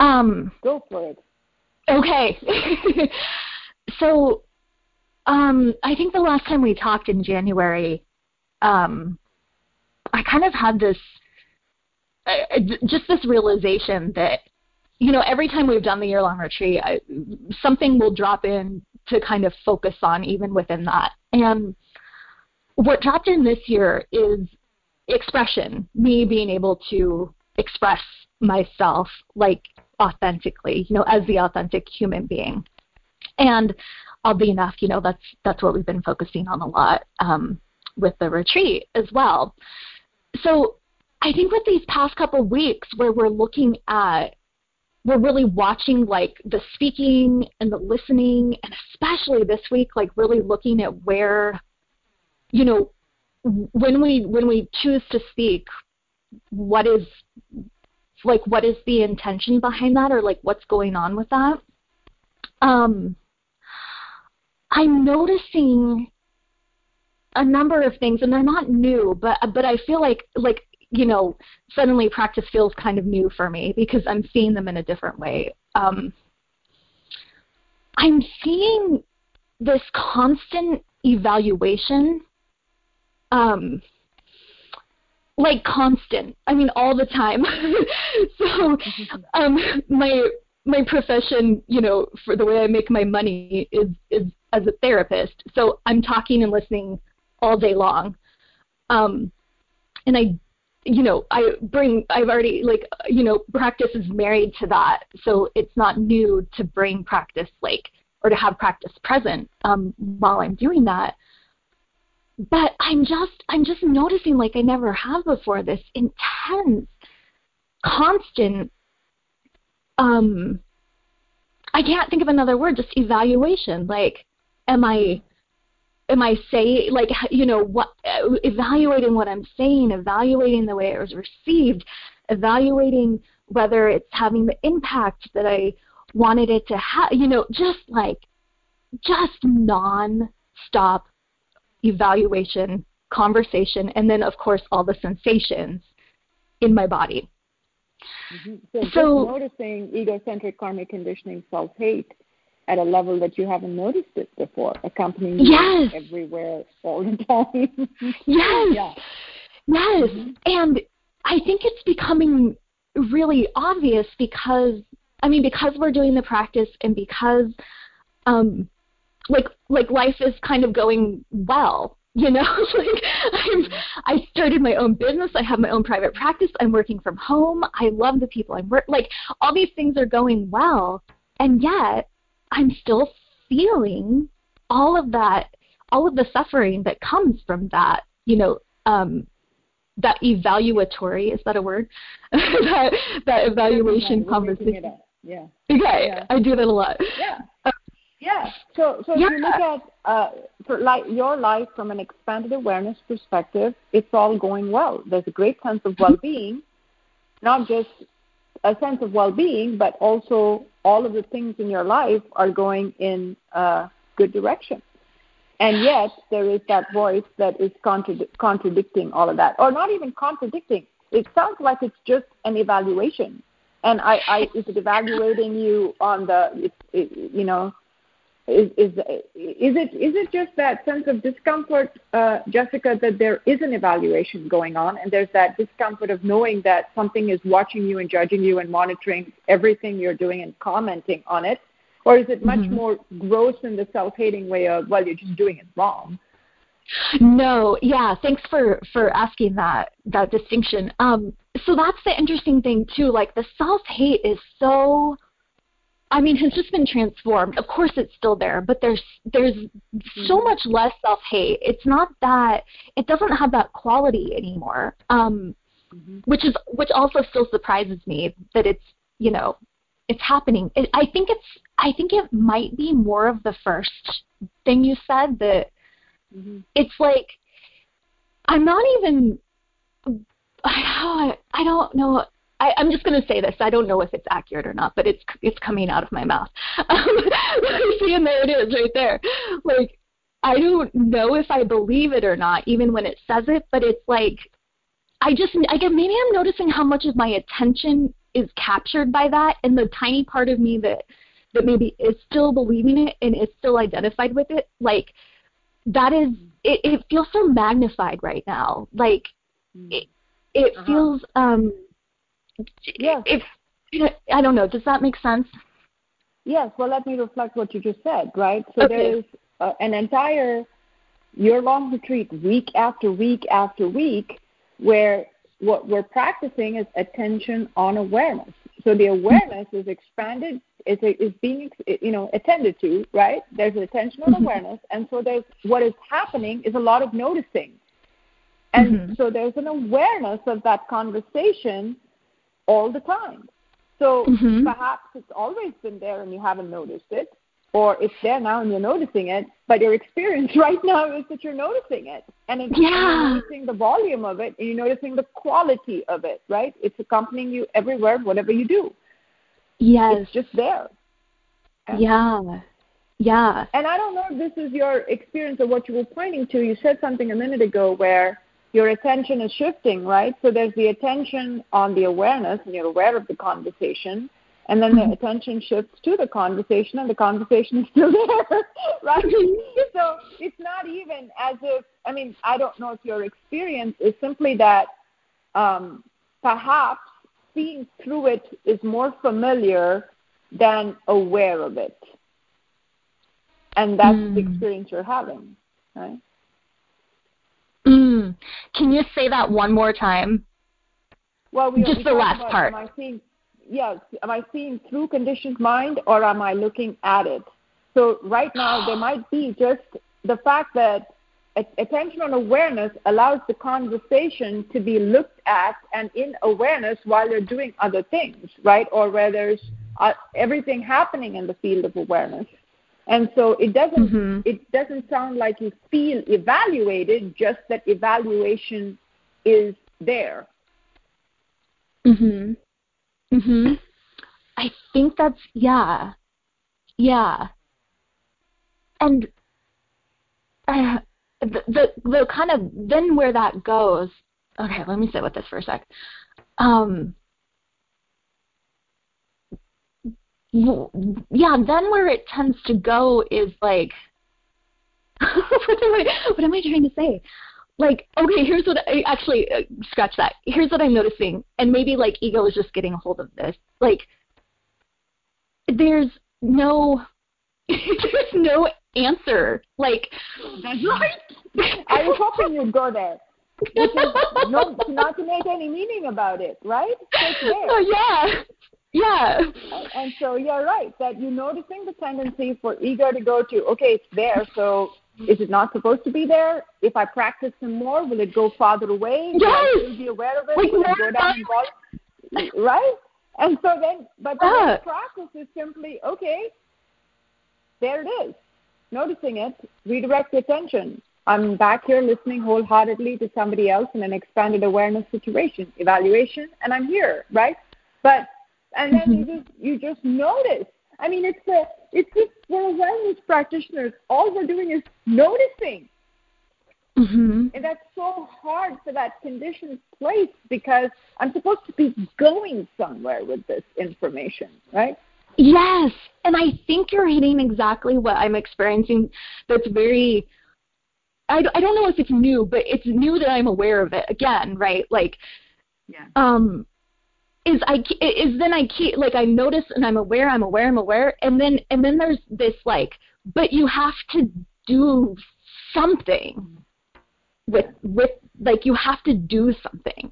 Um. Go for it. Okay. [laughs] so um, I think the last time we talked in January, um, I kind of had this, uh, just this realization that, you know, every time we've done the year long retreat, I, something will drop in to kind of focus on even within that. And what dropped in this year is expression, me being able to express myself like authentically, you know, as the authentic human being. And oddly enough, you know, that's that's what we've been focusing on a lot um, with the retreat as well. So I think with these past couple weeks where we're looking at we're really watching like the speaking and the listening and especially this week like really looking at where you know when we when we choose to speak what is like what is the intention behind that or like what's going on with that? Um I'm noticing a number of things, and they're not new, but but I feel like like you know suddenly practice feels kind of new for me because I'm seeing them in a different way. Um, I'm seeing this constant evaluation, um, like constant. I mean, all the time. [laughs] so, um, my my profession, you know, for the way I make my money is is as a therapist. So I'm talking and listening all day long. Um, and I you know i bring i've already like you know practice is married to that so it's not new to bring practice like or to have practice present um, while i'm doing that. But i'm just i'm just noticing like i never have before this intense constant um i can't think of another word just evaluation. Like am i am I saying like you know what evaluating what I'm saying, evaluating the way it was received, evaluating whether it's having the impact that I wanted it to have, you know, just like just non-stop evaluation, conversation, and then of course all the sensations in my body. Mm-hmm. So, so noticing egocentric karmic conditioning, self-hate, at a level that you haven't noticed it before, accompanying yes. you everywhere all the time. [laughs] yes. Yeah. Yes. Mm-hmm. And I think it's becoming really obvious because I mean because we're doing the practice and because um like like life is kind of going well you know [laughs] like I'm, i started my own business i have my own private practice i'm working from home i love the people i'm work like all these things are going well and yet I'm still feeling all of that, all of the suffering that comes from that, you know, um, that evaluatory, is that a word? [laughs] that, that evaluation conversation. Yeah. Okay, yeah. I do that a lot. Yeah. Uh, yeah. So, so yeah. if you look at uh, for like your life from an expanded awareness perspective, it's all going well. There's a great sense of well-being, not just a sense of well-being, but also all of the things in your life are going in a good direction. And yet there is that voice that is contra- contradicting all of that, or not even contradicting. It sounds like it's just an evaluation. And I, I is it evaluating you on the, it, it, you know, is, is is it is it just that sense of discomfort, uh, Jessica, that there is an evaluation going on, and there's that discomfort of knowing that something is watching you and judging you and monitoring everything you're doing and commenting on it, or is it much mm-hmm. more gross in the self-hating way of well, you're just doing it wrong? No, yeah, thanks for for asking that that distinction. Um, so that's the interesting thing too. Like the self-hate is so I mean, has just been transformed. Of course, it's still there, but there's there's mm-hmm. so much less self hate. It's not that it doesn't have that quality anymore. Um, mm-hmm. Which is which also still surprises me that it's you know it's happening. It, I think it's I think it might be more of the first thing you said that mm-hmm. it's like I'm not even I, I don't know I, I'm just going to say this. I don't know if it's accurate or not, but it's it's coming out of my mouth. [laughs] [laughs] See, and there it is, right there. Like I don't know if I believe it or not, even when it says it. But it's like I just I get maybe I'm noticing how much of my attention is captured by that, and the tiny part of me that that maybe is still believing it and is still identified with it, like that is it, it feels so magnified right now. Like it, it uh-huh. feels um Yes. If I don't know, does that make sense? Yes. Well, let me reflect what you just said. Right. So okay. there is uh, an entire year-long retreat, week after week after week, where what we're practicing is attention on awareness. So the awareness is expanded, is, is being you know attended to, right? There's an attention on mm-hmm. awareness, and so there's what is happening is a lot of noticing, and mm-hmm. so there's an awareness of that conversation all the time. So mm-hmm. perhaps it's always been there and you haven't noticed it, or it's there now and you're noticing it, but your experience [laughs] right now is that you're noticing it. And, it's, yeah. you're noticing the volume of it and you're noticing the quality of it, right? It's accompanying you everywhere, whatever you do. Yes. It's just there. Yeah. Yeah. And I don't know if this is your experience or what you were pointing to. You said something a minute ago where your attention is shifting, right? So there's the attention on the awareness, and you're aware of the conversation, and then the mm-hmm. attention shifts to the conversation, and the conversation is still [laughs] there, right? so it's not even as if, I mean, I don't know if your experience is simply that um, perhaps seeing through it is more familiar than aware of it. And that's mm. the experience you're having, right? Can you say that one more time? Well, we just the last about, part. Am I seeing, yes, am I seeing through conditioned mind or am I looking at it? So right now there [sighs] might be just the fact that attention and awareness allows the conversation to be looked at and in awareness while you're doing other things, right? Or where there's uh, everything happening in the field of awareness. And so it doesn't mm-hmm. it doesn't sound like you feel evaluated, just that evaluation is there. Mhm. Mhm. I think that's yeah. Yeah. And uh, the, the the kind of then where that goes. Okay, let me sit with this for a sec. Um, yeah, then where it tends to go is like, [laughs] what am I what am I trying to say? Like, okay, here's what I actually uh, scratch that. Here's what I'm noticing, and maybe like ego is just getting a hold of this. Like, there's no [laughs] there's no answer. Like, right. [laughs] I was hoping you'd go there. Is no, not to make any meaning about it, right? Oh, yeah. Yeah. And, and so you're right that you're noticing the tendency for ego to go to, okay, it's there, so is it not supposed to be there? If I practice some more, will it go farther away? Yes. Will I be aware of it? Will it go down and Right? And so then, but the yeah. practice is simply, okay, there it is. Noticing it, redirect the attention. I'm back here listening wholeheartedly to somebody else in an expanded awareness situation, evaluation, and I'm here, right? But and then you just you just notice. I mean, it's a it's just for wellness practitioners. All we're doing is noticing, mm-hmm. and that's so hard for that conditioned place because I'm supposed to be going somewhere with this information, right? Yes, and I think you're hitting exactly what I'm experiencing. That's very I, I don't know if it's new, but it's new that I'm aware of it again, right? Like, yeah. um, is I is then I keep like I notice and I'm aware, I'm aware, I'm aware, and then and then there's this like, but you have to do something with with like you have to do something,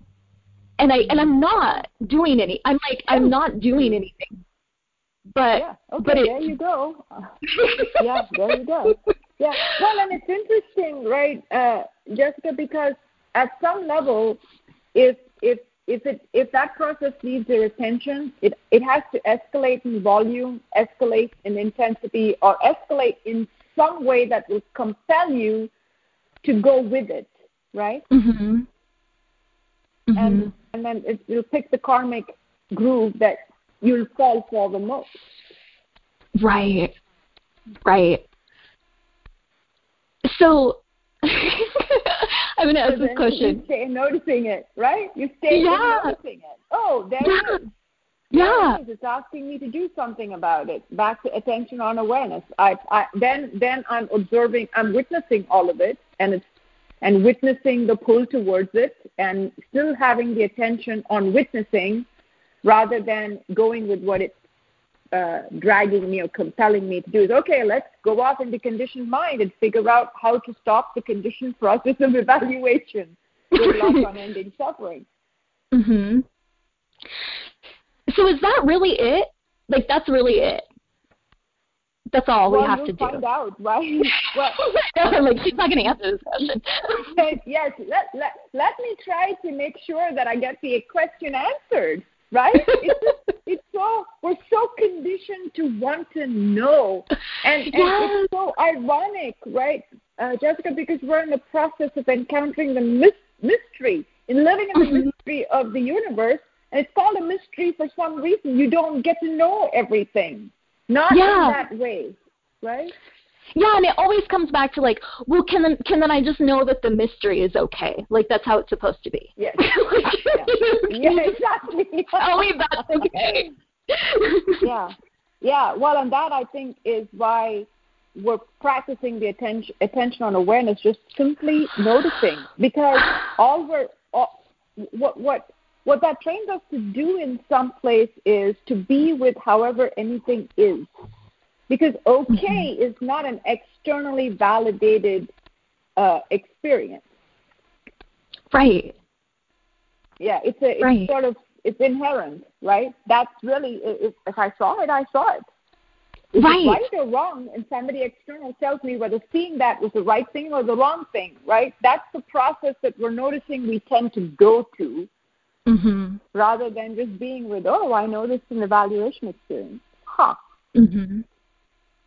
and I and I'm not doing any. I'm like I'm not doing anything. But yeah, okay, but it, there you go. [laughs] yeah, there you go. Yeah, well, and it's interesting, right, uh, Jessica, because at some level, if if if it if that process needs your attention, it it has to escalate in volume, escalate in intensity, or escalate in some way that will compel you to go with it, right? Mm-hmm. Mm-hmm. And and then it, will pick the karmic groove that you'll fall for the most. Right. Right. So [laughs] I'm going to ask this question. You stay noticing it, right? You stay yeah. noticing it. Oh, there yeah. it is. Yeah. It is. It's asking me to do something about it. Back to attention on awareness. I, I then then I'm observing, I'm witnessing all of it, and it's and witnessing the pull towards it, and still having the attention on witnessing, rather than going with what it uh, dragging me or compelling me to do is okay, let's go off into conditioned mind and figure out how to stop the conditioned process of [laughs] evaluation. Good luck on ending suffering. Mhm. So is that really it? Like that's really it? That's all well, we have to do. find out, right? [laughs] Well, like she's not going to answer this question. [laughs] yes, let, let let me try to make sure that I get the question answered right? it's it's so we're so conditioned to want to know, and, and yes. it's so ironic, right, uh, Jessica? Because we're in the process of encountering the mis- mystery in living in the mm-hmm. mystery of the universe, and it's called a mystery for some reason. You don't get to know everything, not yeah. in that way, right? Yeah, and it always comes back to like, well, can then can then I just know that the mystery is okay? Like that's how it's supposed to be. Yes. [laughs] [laughs] yeah. yeah, exactly. [laughs] Tell me that's okay. yeah, yeah. Well, and that I think is why we're practicing the attention attention on awareness, just simply noticing, because [sighs] all we're all, what what what that trains us to do in some place is to be with however anything is because okay mm-hmm. is not an externally validated uh, experience. Right. Yeah, it's a it's right. sort of it's inherent, right? That's really if, if I saw it, I saw it. Is right. it right or wrong? And somebody external tells me whether seeing that was the right thing or the wrong thing, right? That's the process that we're noticing we tend to go to mm-hmm. rather than just being with, oh, I noticed an evaluation experience. Huh. Mhm.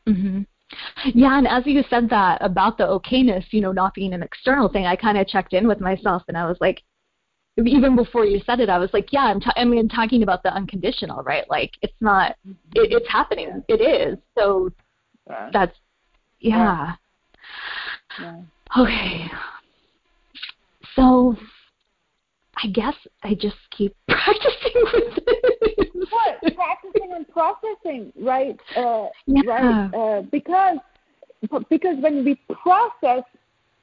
Mhm. Yeah, and as you said that about the okayness, you know, not being an external thing, I kind of checked in with myself and I was like, even before you said it, I was like, yeah, I'm, t- I mean, talking about the unconditional, right? Like, it's not, it, it's happening. It is. So yeah. that's, yeah. yeah. Okay. So I guess I just keep [laughs] practicing with it. What? Practicing and processing, right? Uh, yeah. Right. Uh, because because when we process,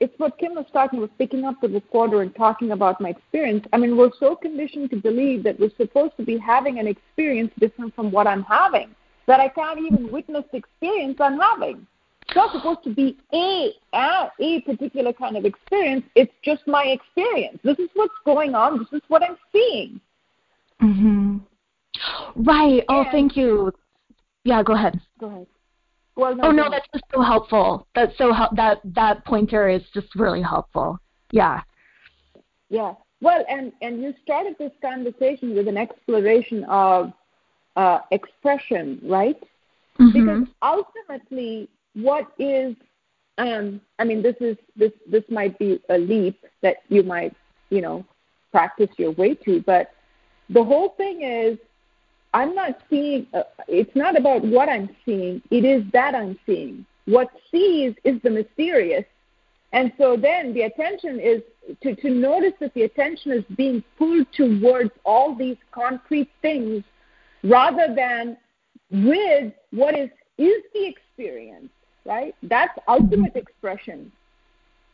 it's what Kim was talking about, picking up the recorder and talking about my experience. I mean, we're so conditioned to believe that we're supposed to be having an experience different from what I'm having that I can't even witness the experience I'm having. It's not supposed to be a, a a particular kind of experience. It's just my experience. This is what's going on. This is what I'm seeing. Mhm. Right. Oh, thank you. Yeah, go ahead. Go ahead. Well, no, oh no, that's just so helpful. That's so hel- that that pointer is just really helpful. Yeah. Yeah. Well, and and you started this conversation with an exploration of uh, expression, right? Mm-hmm. Because ultimately, what is um, I mean, this is this this might be a leap that you might you know practice your way to, but the whole thing is I'm not seeing. Uh, it's not about what I'm seeing. It is that I'm seeing. What sees is the mysterious, and so then the attention is to to notice that the attention is being pulled towards all these concrete things, rather than with what is is the experience right? That's ultimate expression.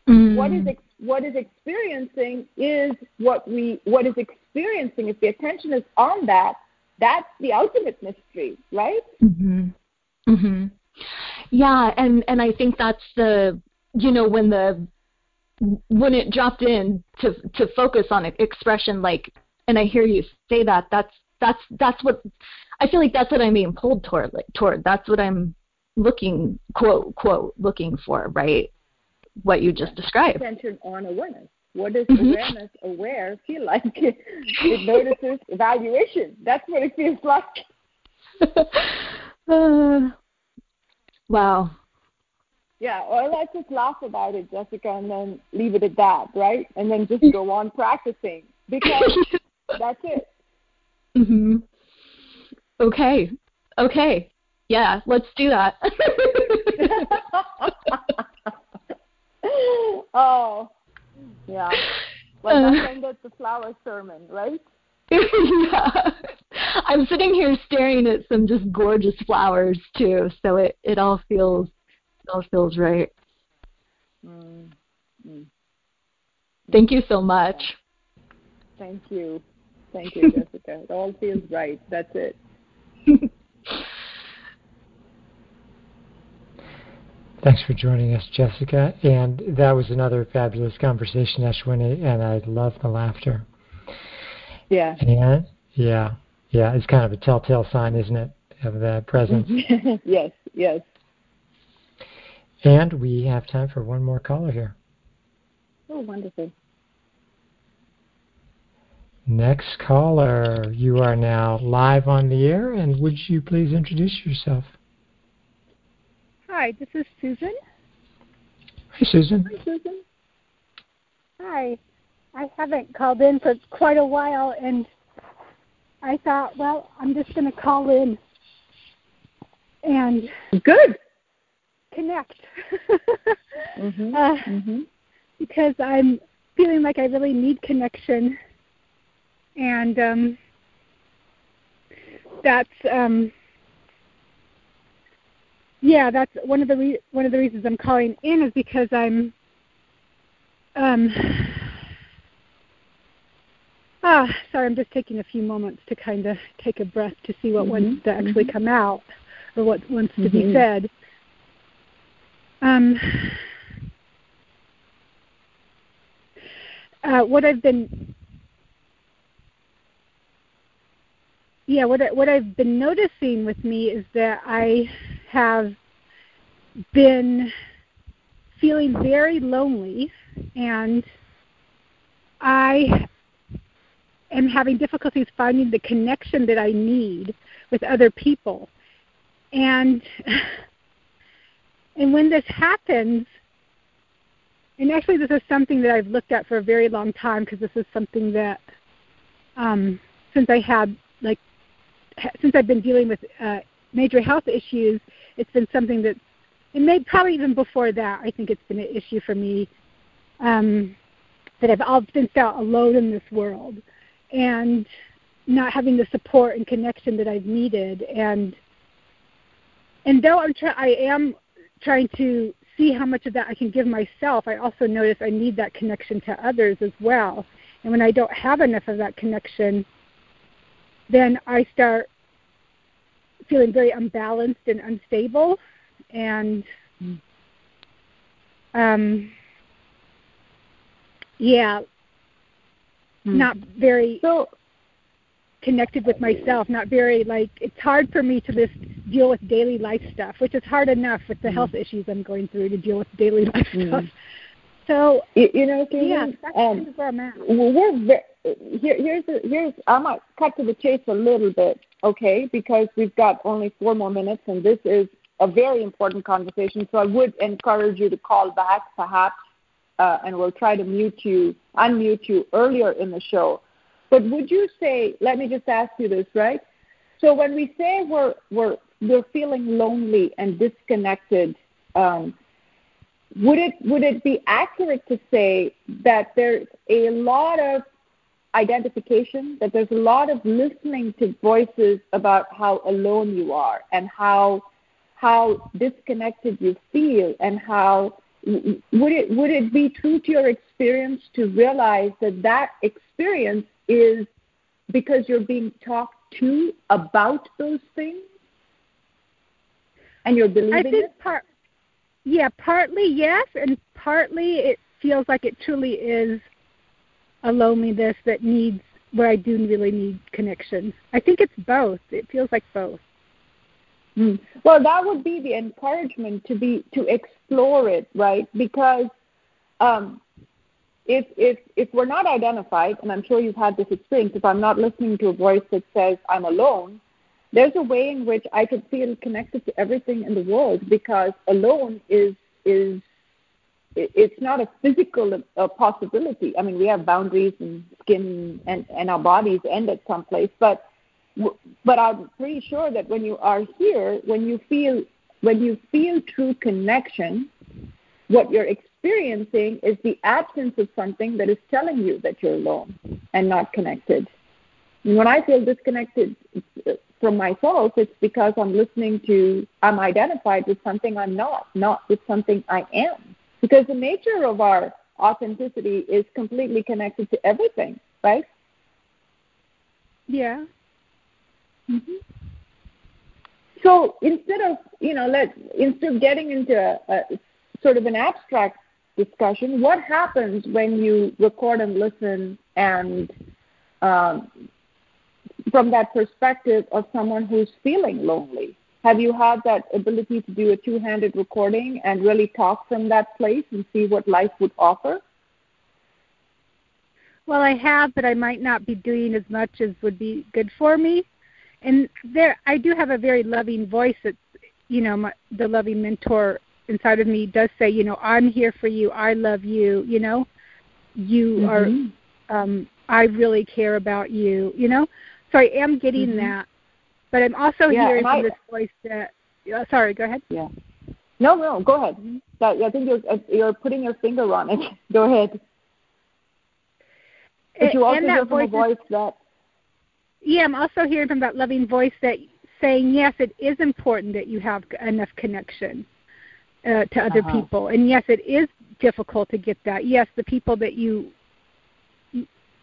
Mm. What is ex- what is experiencing is what we what is experiencing. If the attention is on that, that's the ultimate mystery, right? Mhm. Mhm. Yeah, and and I think that's the you know when the when it dropped in to to focus on expression like and I hear you say that that's that's that's what I feel like that's what I'm being pulled toward like, toward that's what I'm looking quote quote looking for, right? What you just described. Attention on awareness. What does mm-hmm. awareness aware feel like? [laughs] it notices evaluation. That's what it feels like. uh, [laughs] wow. Yeah, or let's just laugh about it, Jessica, and then leave it at that, right? And then just go on practicing because [laughs] that's it. Mhm. Okay. Okay. Yeah, let's do that. [laughs] oh, yeah. Well, uh. that's ended the flower sermon, right? [laughs] yeah. I'm sitting here staring at some just gorgeous flowers too, so it it all feels it all feels right. Mm. Mm. Thank you so much. Thank you. Thank you, Jessica. It all feels right. That's it. [laughs] Thanks for joining us, Jessica. And that was another fabulous conversation, Ashwini, and I love the laughter. Yeah. And yeah, yeah, it's kind of a telltale sign, isn't it, of the presence? [laughs] yes, yes. And we have time for one more caller here. Oh, wonderful. Next caller, you are now live on the air, and would you please introduce yourself? Hi, this is Susan. Hi, Susan. Hi, Susan. Hi. I haven't called in for quite a while, and I thought, well, I'm just going to call in and good connect mm-hmm. [laughs] uh, mm-hmm. because I'm feeling like I really need connection, and um, that's um, yeah, that's one of the re- one of the reasons I'm calling in is because I'm um ah sorry, I'm just taking a few moments to kind of take a breath to see what mm-hmm. wants to actually mm-hmm. come out or what wants mm-hmm. to be mm-hmm. said. Um uh, what I've been yeah, what I, what I've been noticing with me is that I have been feeling very lonely and I am having difficulties finding the connection that I need with other people. And [laughs] and when this happens, and actually this is something that I've looked at for a very long time because this is something that um, since I had like since I've been dealing with uh, major health issues, it's been something that and maybe probably even before that, I think it's been an issue for me um, that I've often felt alone in this world and not having the support and connection that I've needed and and though I'm try- I am trying to see how much of that I can give myself, I also notice I need that connection to others as well. And when I don't have enough of that connection, then I start feeling very unbalanced and unstable and um yeah mm. not very so connected with myself, not very like it's hard for me to just deal with daily life stuff, which is hard enough with the mm. health issues I'm going through to deal with daily [laughs] life mm. stuff. So you, you know, Susan, yeah, that's um, kind of where I'm at. We're very, here, here's a, here's I might cut to the chase a little bit, okay? Because we've got only four more minutes, and this is a very important conversation. So I would encourage you to call back, perhaps, uh, and we'll try to mute you, unmute you earlier in the show but would you say, let me just ask you this, right? So when we say we're we're we're feeling lonely and disconnected, um, would it would it be accurate to say that there's a lot of identification, that there's a lot of listening to voices about how alone you are and how how disconnected you feel and how would it would it be true to your experience to realize that that experience is because you're being talked to about those things and you're believing I think it? Part, yeah, partly yes, and partly it feels like it truly is a loneliness that needs where I do really need connection. I think it's both. It feels like both. Mm. Well, that would be the encouragement to be to explore it, right? Because um, if if if we're not identified, and I'm sure you've had this experience, if I'm not listening to a voice that says I'm alone, there's a way in which I could feel connected to everything in the world because alone is is it's not a physical uh, possibility. I mean, we have boundaries and skin and, and our bodies end at some place, but but I'm pretty sure that when you are here, when you feel when you feel true connection, what you're experiencing is the absence of something that is telling you that you're alone and not connected. And when I feel disconnected from myself, it's because I'm listening to, I'm identified with something I'm not, not with something I am. Because the nature of our authenticity is completely connected to everything, right? Yeah. Mm-hmm. So instead of you know let instead of getting into a, a sort of an abstract discussion. What happens when you record and listen and um, from that perspective of someone who's feeling lonely? Have you had that ability to do a two handed recording and really talk from that place and see what life would offer? Well, I have, but I might not be doing as much as would be good for me. And there, I do have a very loving voice. That's, you know, my, the loving mentor inside of me does say, you know, I'm here for you. I love you. You know, you mm-hmm. are. Um, I really care about you. You know, so I am getting mm-hmm. that, but I'm also yeah, hearing from I, this voice that. Uh, sorry, go ahead. Yeah. No, no, go ahead. That, I think you're uh, you're putting your finger on it. [laughs] go ahead. But you also hear from a voice that. Yeah, I'm also hearing from that loving voice that saying yes, it is important that you have enough connection uh, to other uh-huh. people. And yes, it is difficult to get that. Yes, the people that you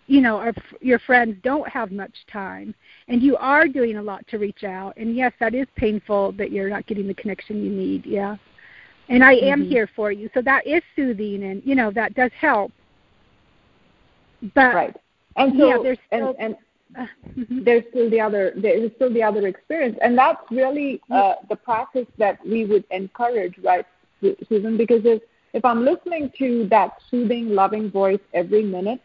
you know are your friends don't have much time and you are doing a lot to reach out and yes that is painful that you're not getting the connection you need yeah. And i am mm-hmm. here for you so that is soothing and you know that does help. But right. And so yeah there's still, and, and there's still the other there is still the other experience and that's really uh, the practice that we would encourage right susan? Because if if i'm listening to that soothing loving voice every minute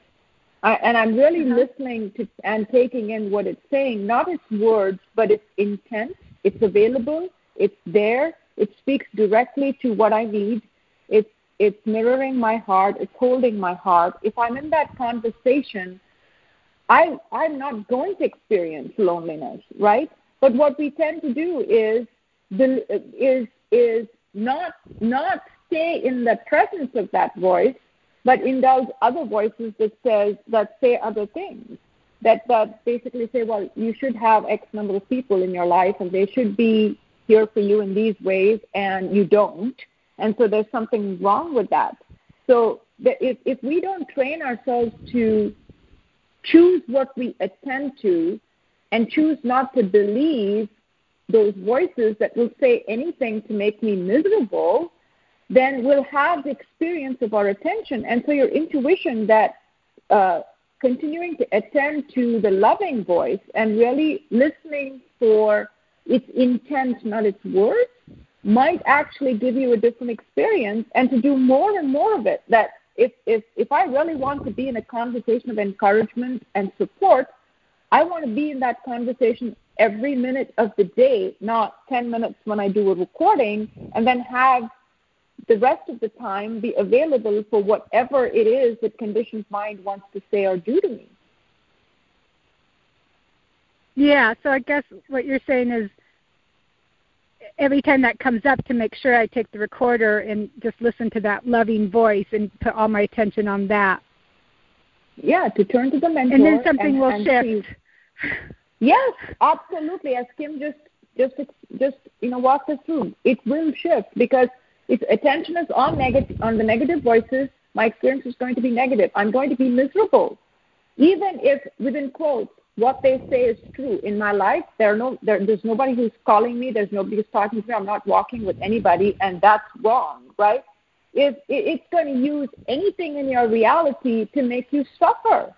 I, and i'm really mm-hmm. listening to and taking in what it's saying not its words but its intent. It's available. It's there. It speaks directly to what i need. It's it's mirroring my heart. It's holding my heart. If i'm in that conversation I, I'm not going to experience loneliness, right? But what we tend to do is is is not not stay in the presence of that voice, but indulge other voices that says that say other things. That that basically say, well, you should have X number of people in your life, and they should be here for you in these ways, and you don't, and so there's something wrong with that. So if if we don't train ourselves to choose what we attend to and choose not to believe those voices that will say anything to make me miserable, then we'll have the experience of our attention. And so your intuition that uh, continuing to attend to the loving voice and really listening for its intent, not its words, might actually give you a different experience and to do more and more of it that if if if I really want to be in a conversation of encouragement and support, I want to be in that conversation every minute of the day, not 10 minutes when I do a recording, and then have the rest of the time be available for whatever it is that conditioned mind wants to say or do to me. Yeah, so I guess what you're saying is every time that comes up to make sure I take the recorder and just listen to that loving voice and put all my attention on that. Yeah, to turn to the mentor. And then something and, will and shift. See. Yes, absolutely. As Kim just just just you know walked us through, it will shift because if attention is on negative on the negative voices, my experience is going to be negative. I'm going to be miserable, even if within quotes what they say is true in my life. There are no, there, there's nobody who's calling me. There's nobody who's talking to me. I'm not walking with anybody, and that's wrong, right? If it's going to use anything in your reality to make you suffer.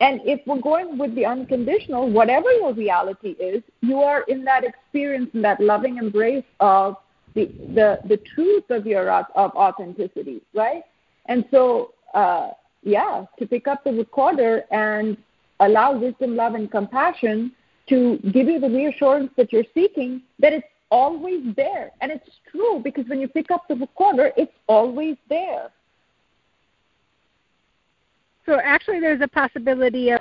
And if we're going with the unconditional, whatever your reality is, you are in that experience, in that loving embrace of the the, the truth of your of authenticity, right? And so, uh, yeah, to pick up the recorder and allow wisdom, love, and compassion to give you the reassurance that you're seeking, that it's always there. And it's true because when you pick up the recorder, it's always there. So actually, there's a possibility of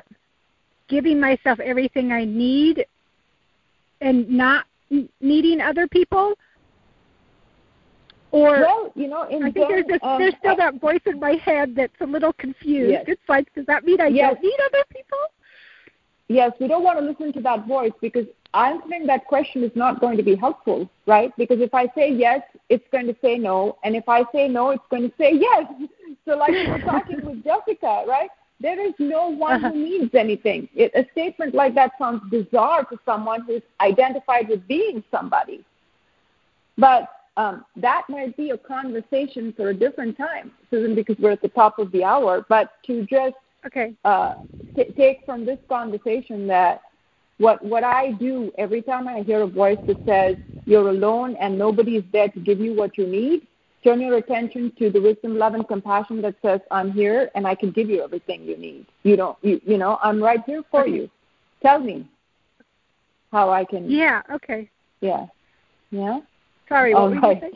giving myself everything I need and not needing other people. Or well, you know, in I think there's, this, um, there's still that voice in my head that's a little confused. Yes. It's like, does that mean I yes. don't need other people? Yes, we don't want to listen to that voice because answering that question is not going to be helpful, right? Because if I say yes, it's going to say no, and if I say no, it's going to say yes. So, like we were [laughs] talking with Jessica, right? There is no one who uh-huh. needs anything. It, a statement like that sounds bizarre to someone who's identified with being somebody. But um, that might be a conversation for a different time, Susan, because we're at the top of the hour. But to just okay. uh, t- take from this conversation that what what I do every time I hear a voice that says you're alone and nobody is there to give you what you need, turn your attention to the wisdom, love, and compassion that says I'm here and I can give you everything you need. You don't, you, you know, I'm right here for okay. you. Tell me how I can. Yeah. Okay. Yeah. Yeah. Sorry, what oh, were you saying?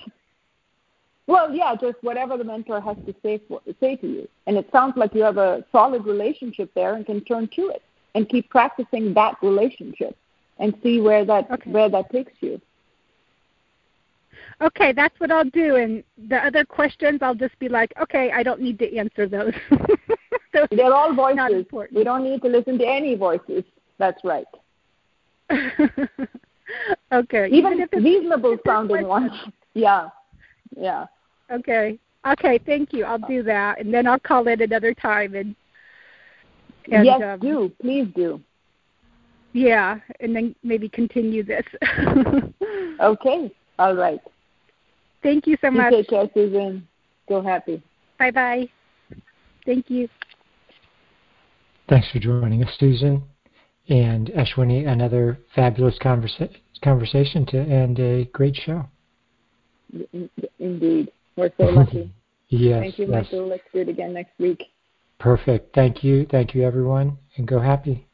Well, yeah, just whatever the mentor has to say for, say to you, and it sounds like you have a solid relationship there and can turn to it and keep practicing that relationship and see where that okay. where that takes you. Okay, that's what I'll do. And the other questions, I'll just be like, okay, I don't need to answer those. [laughs] those They're all voices. We don't need to listen to any voices. That's right. [laughs] okay. Even, Even if it's reasonable sounding ones. [laughs] Yeah. Yeah. Okay. Okay, thank you. I'll do that and then I'll call in another time and, and Yes, um, do. Please do. Yeah, and then maybe continue this. [laughs] okay. All right. Thank you so you much. Take care, Susan. Go happy. Bye bye. Thank you. Thanks for joining us, Susan. And Ashwini, another fabulous conversa- conversation to end a great show. Indeed. We're so lucky. [laughs] yes. Thank you, yes. Michael. Let's do it again next week. Perfect. Thank you. Thank you, everyone. And go happy.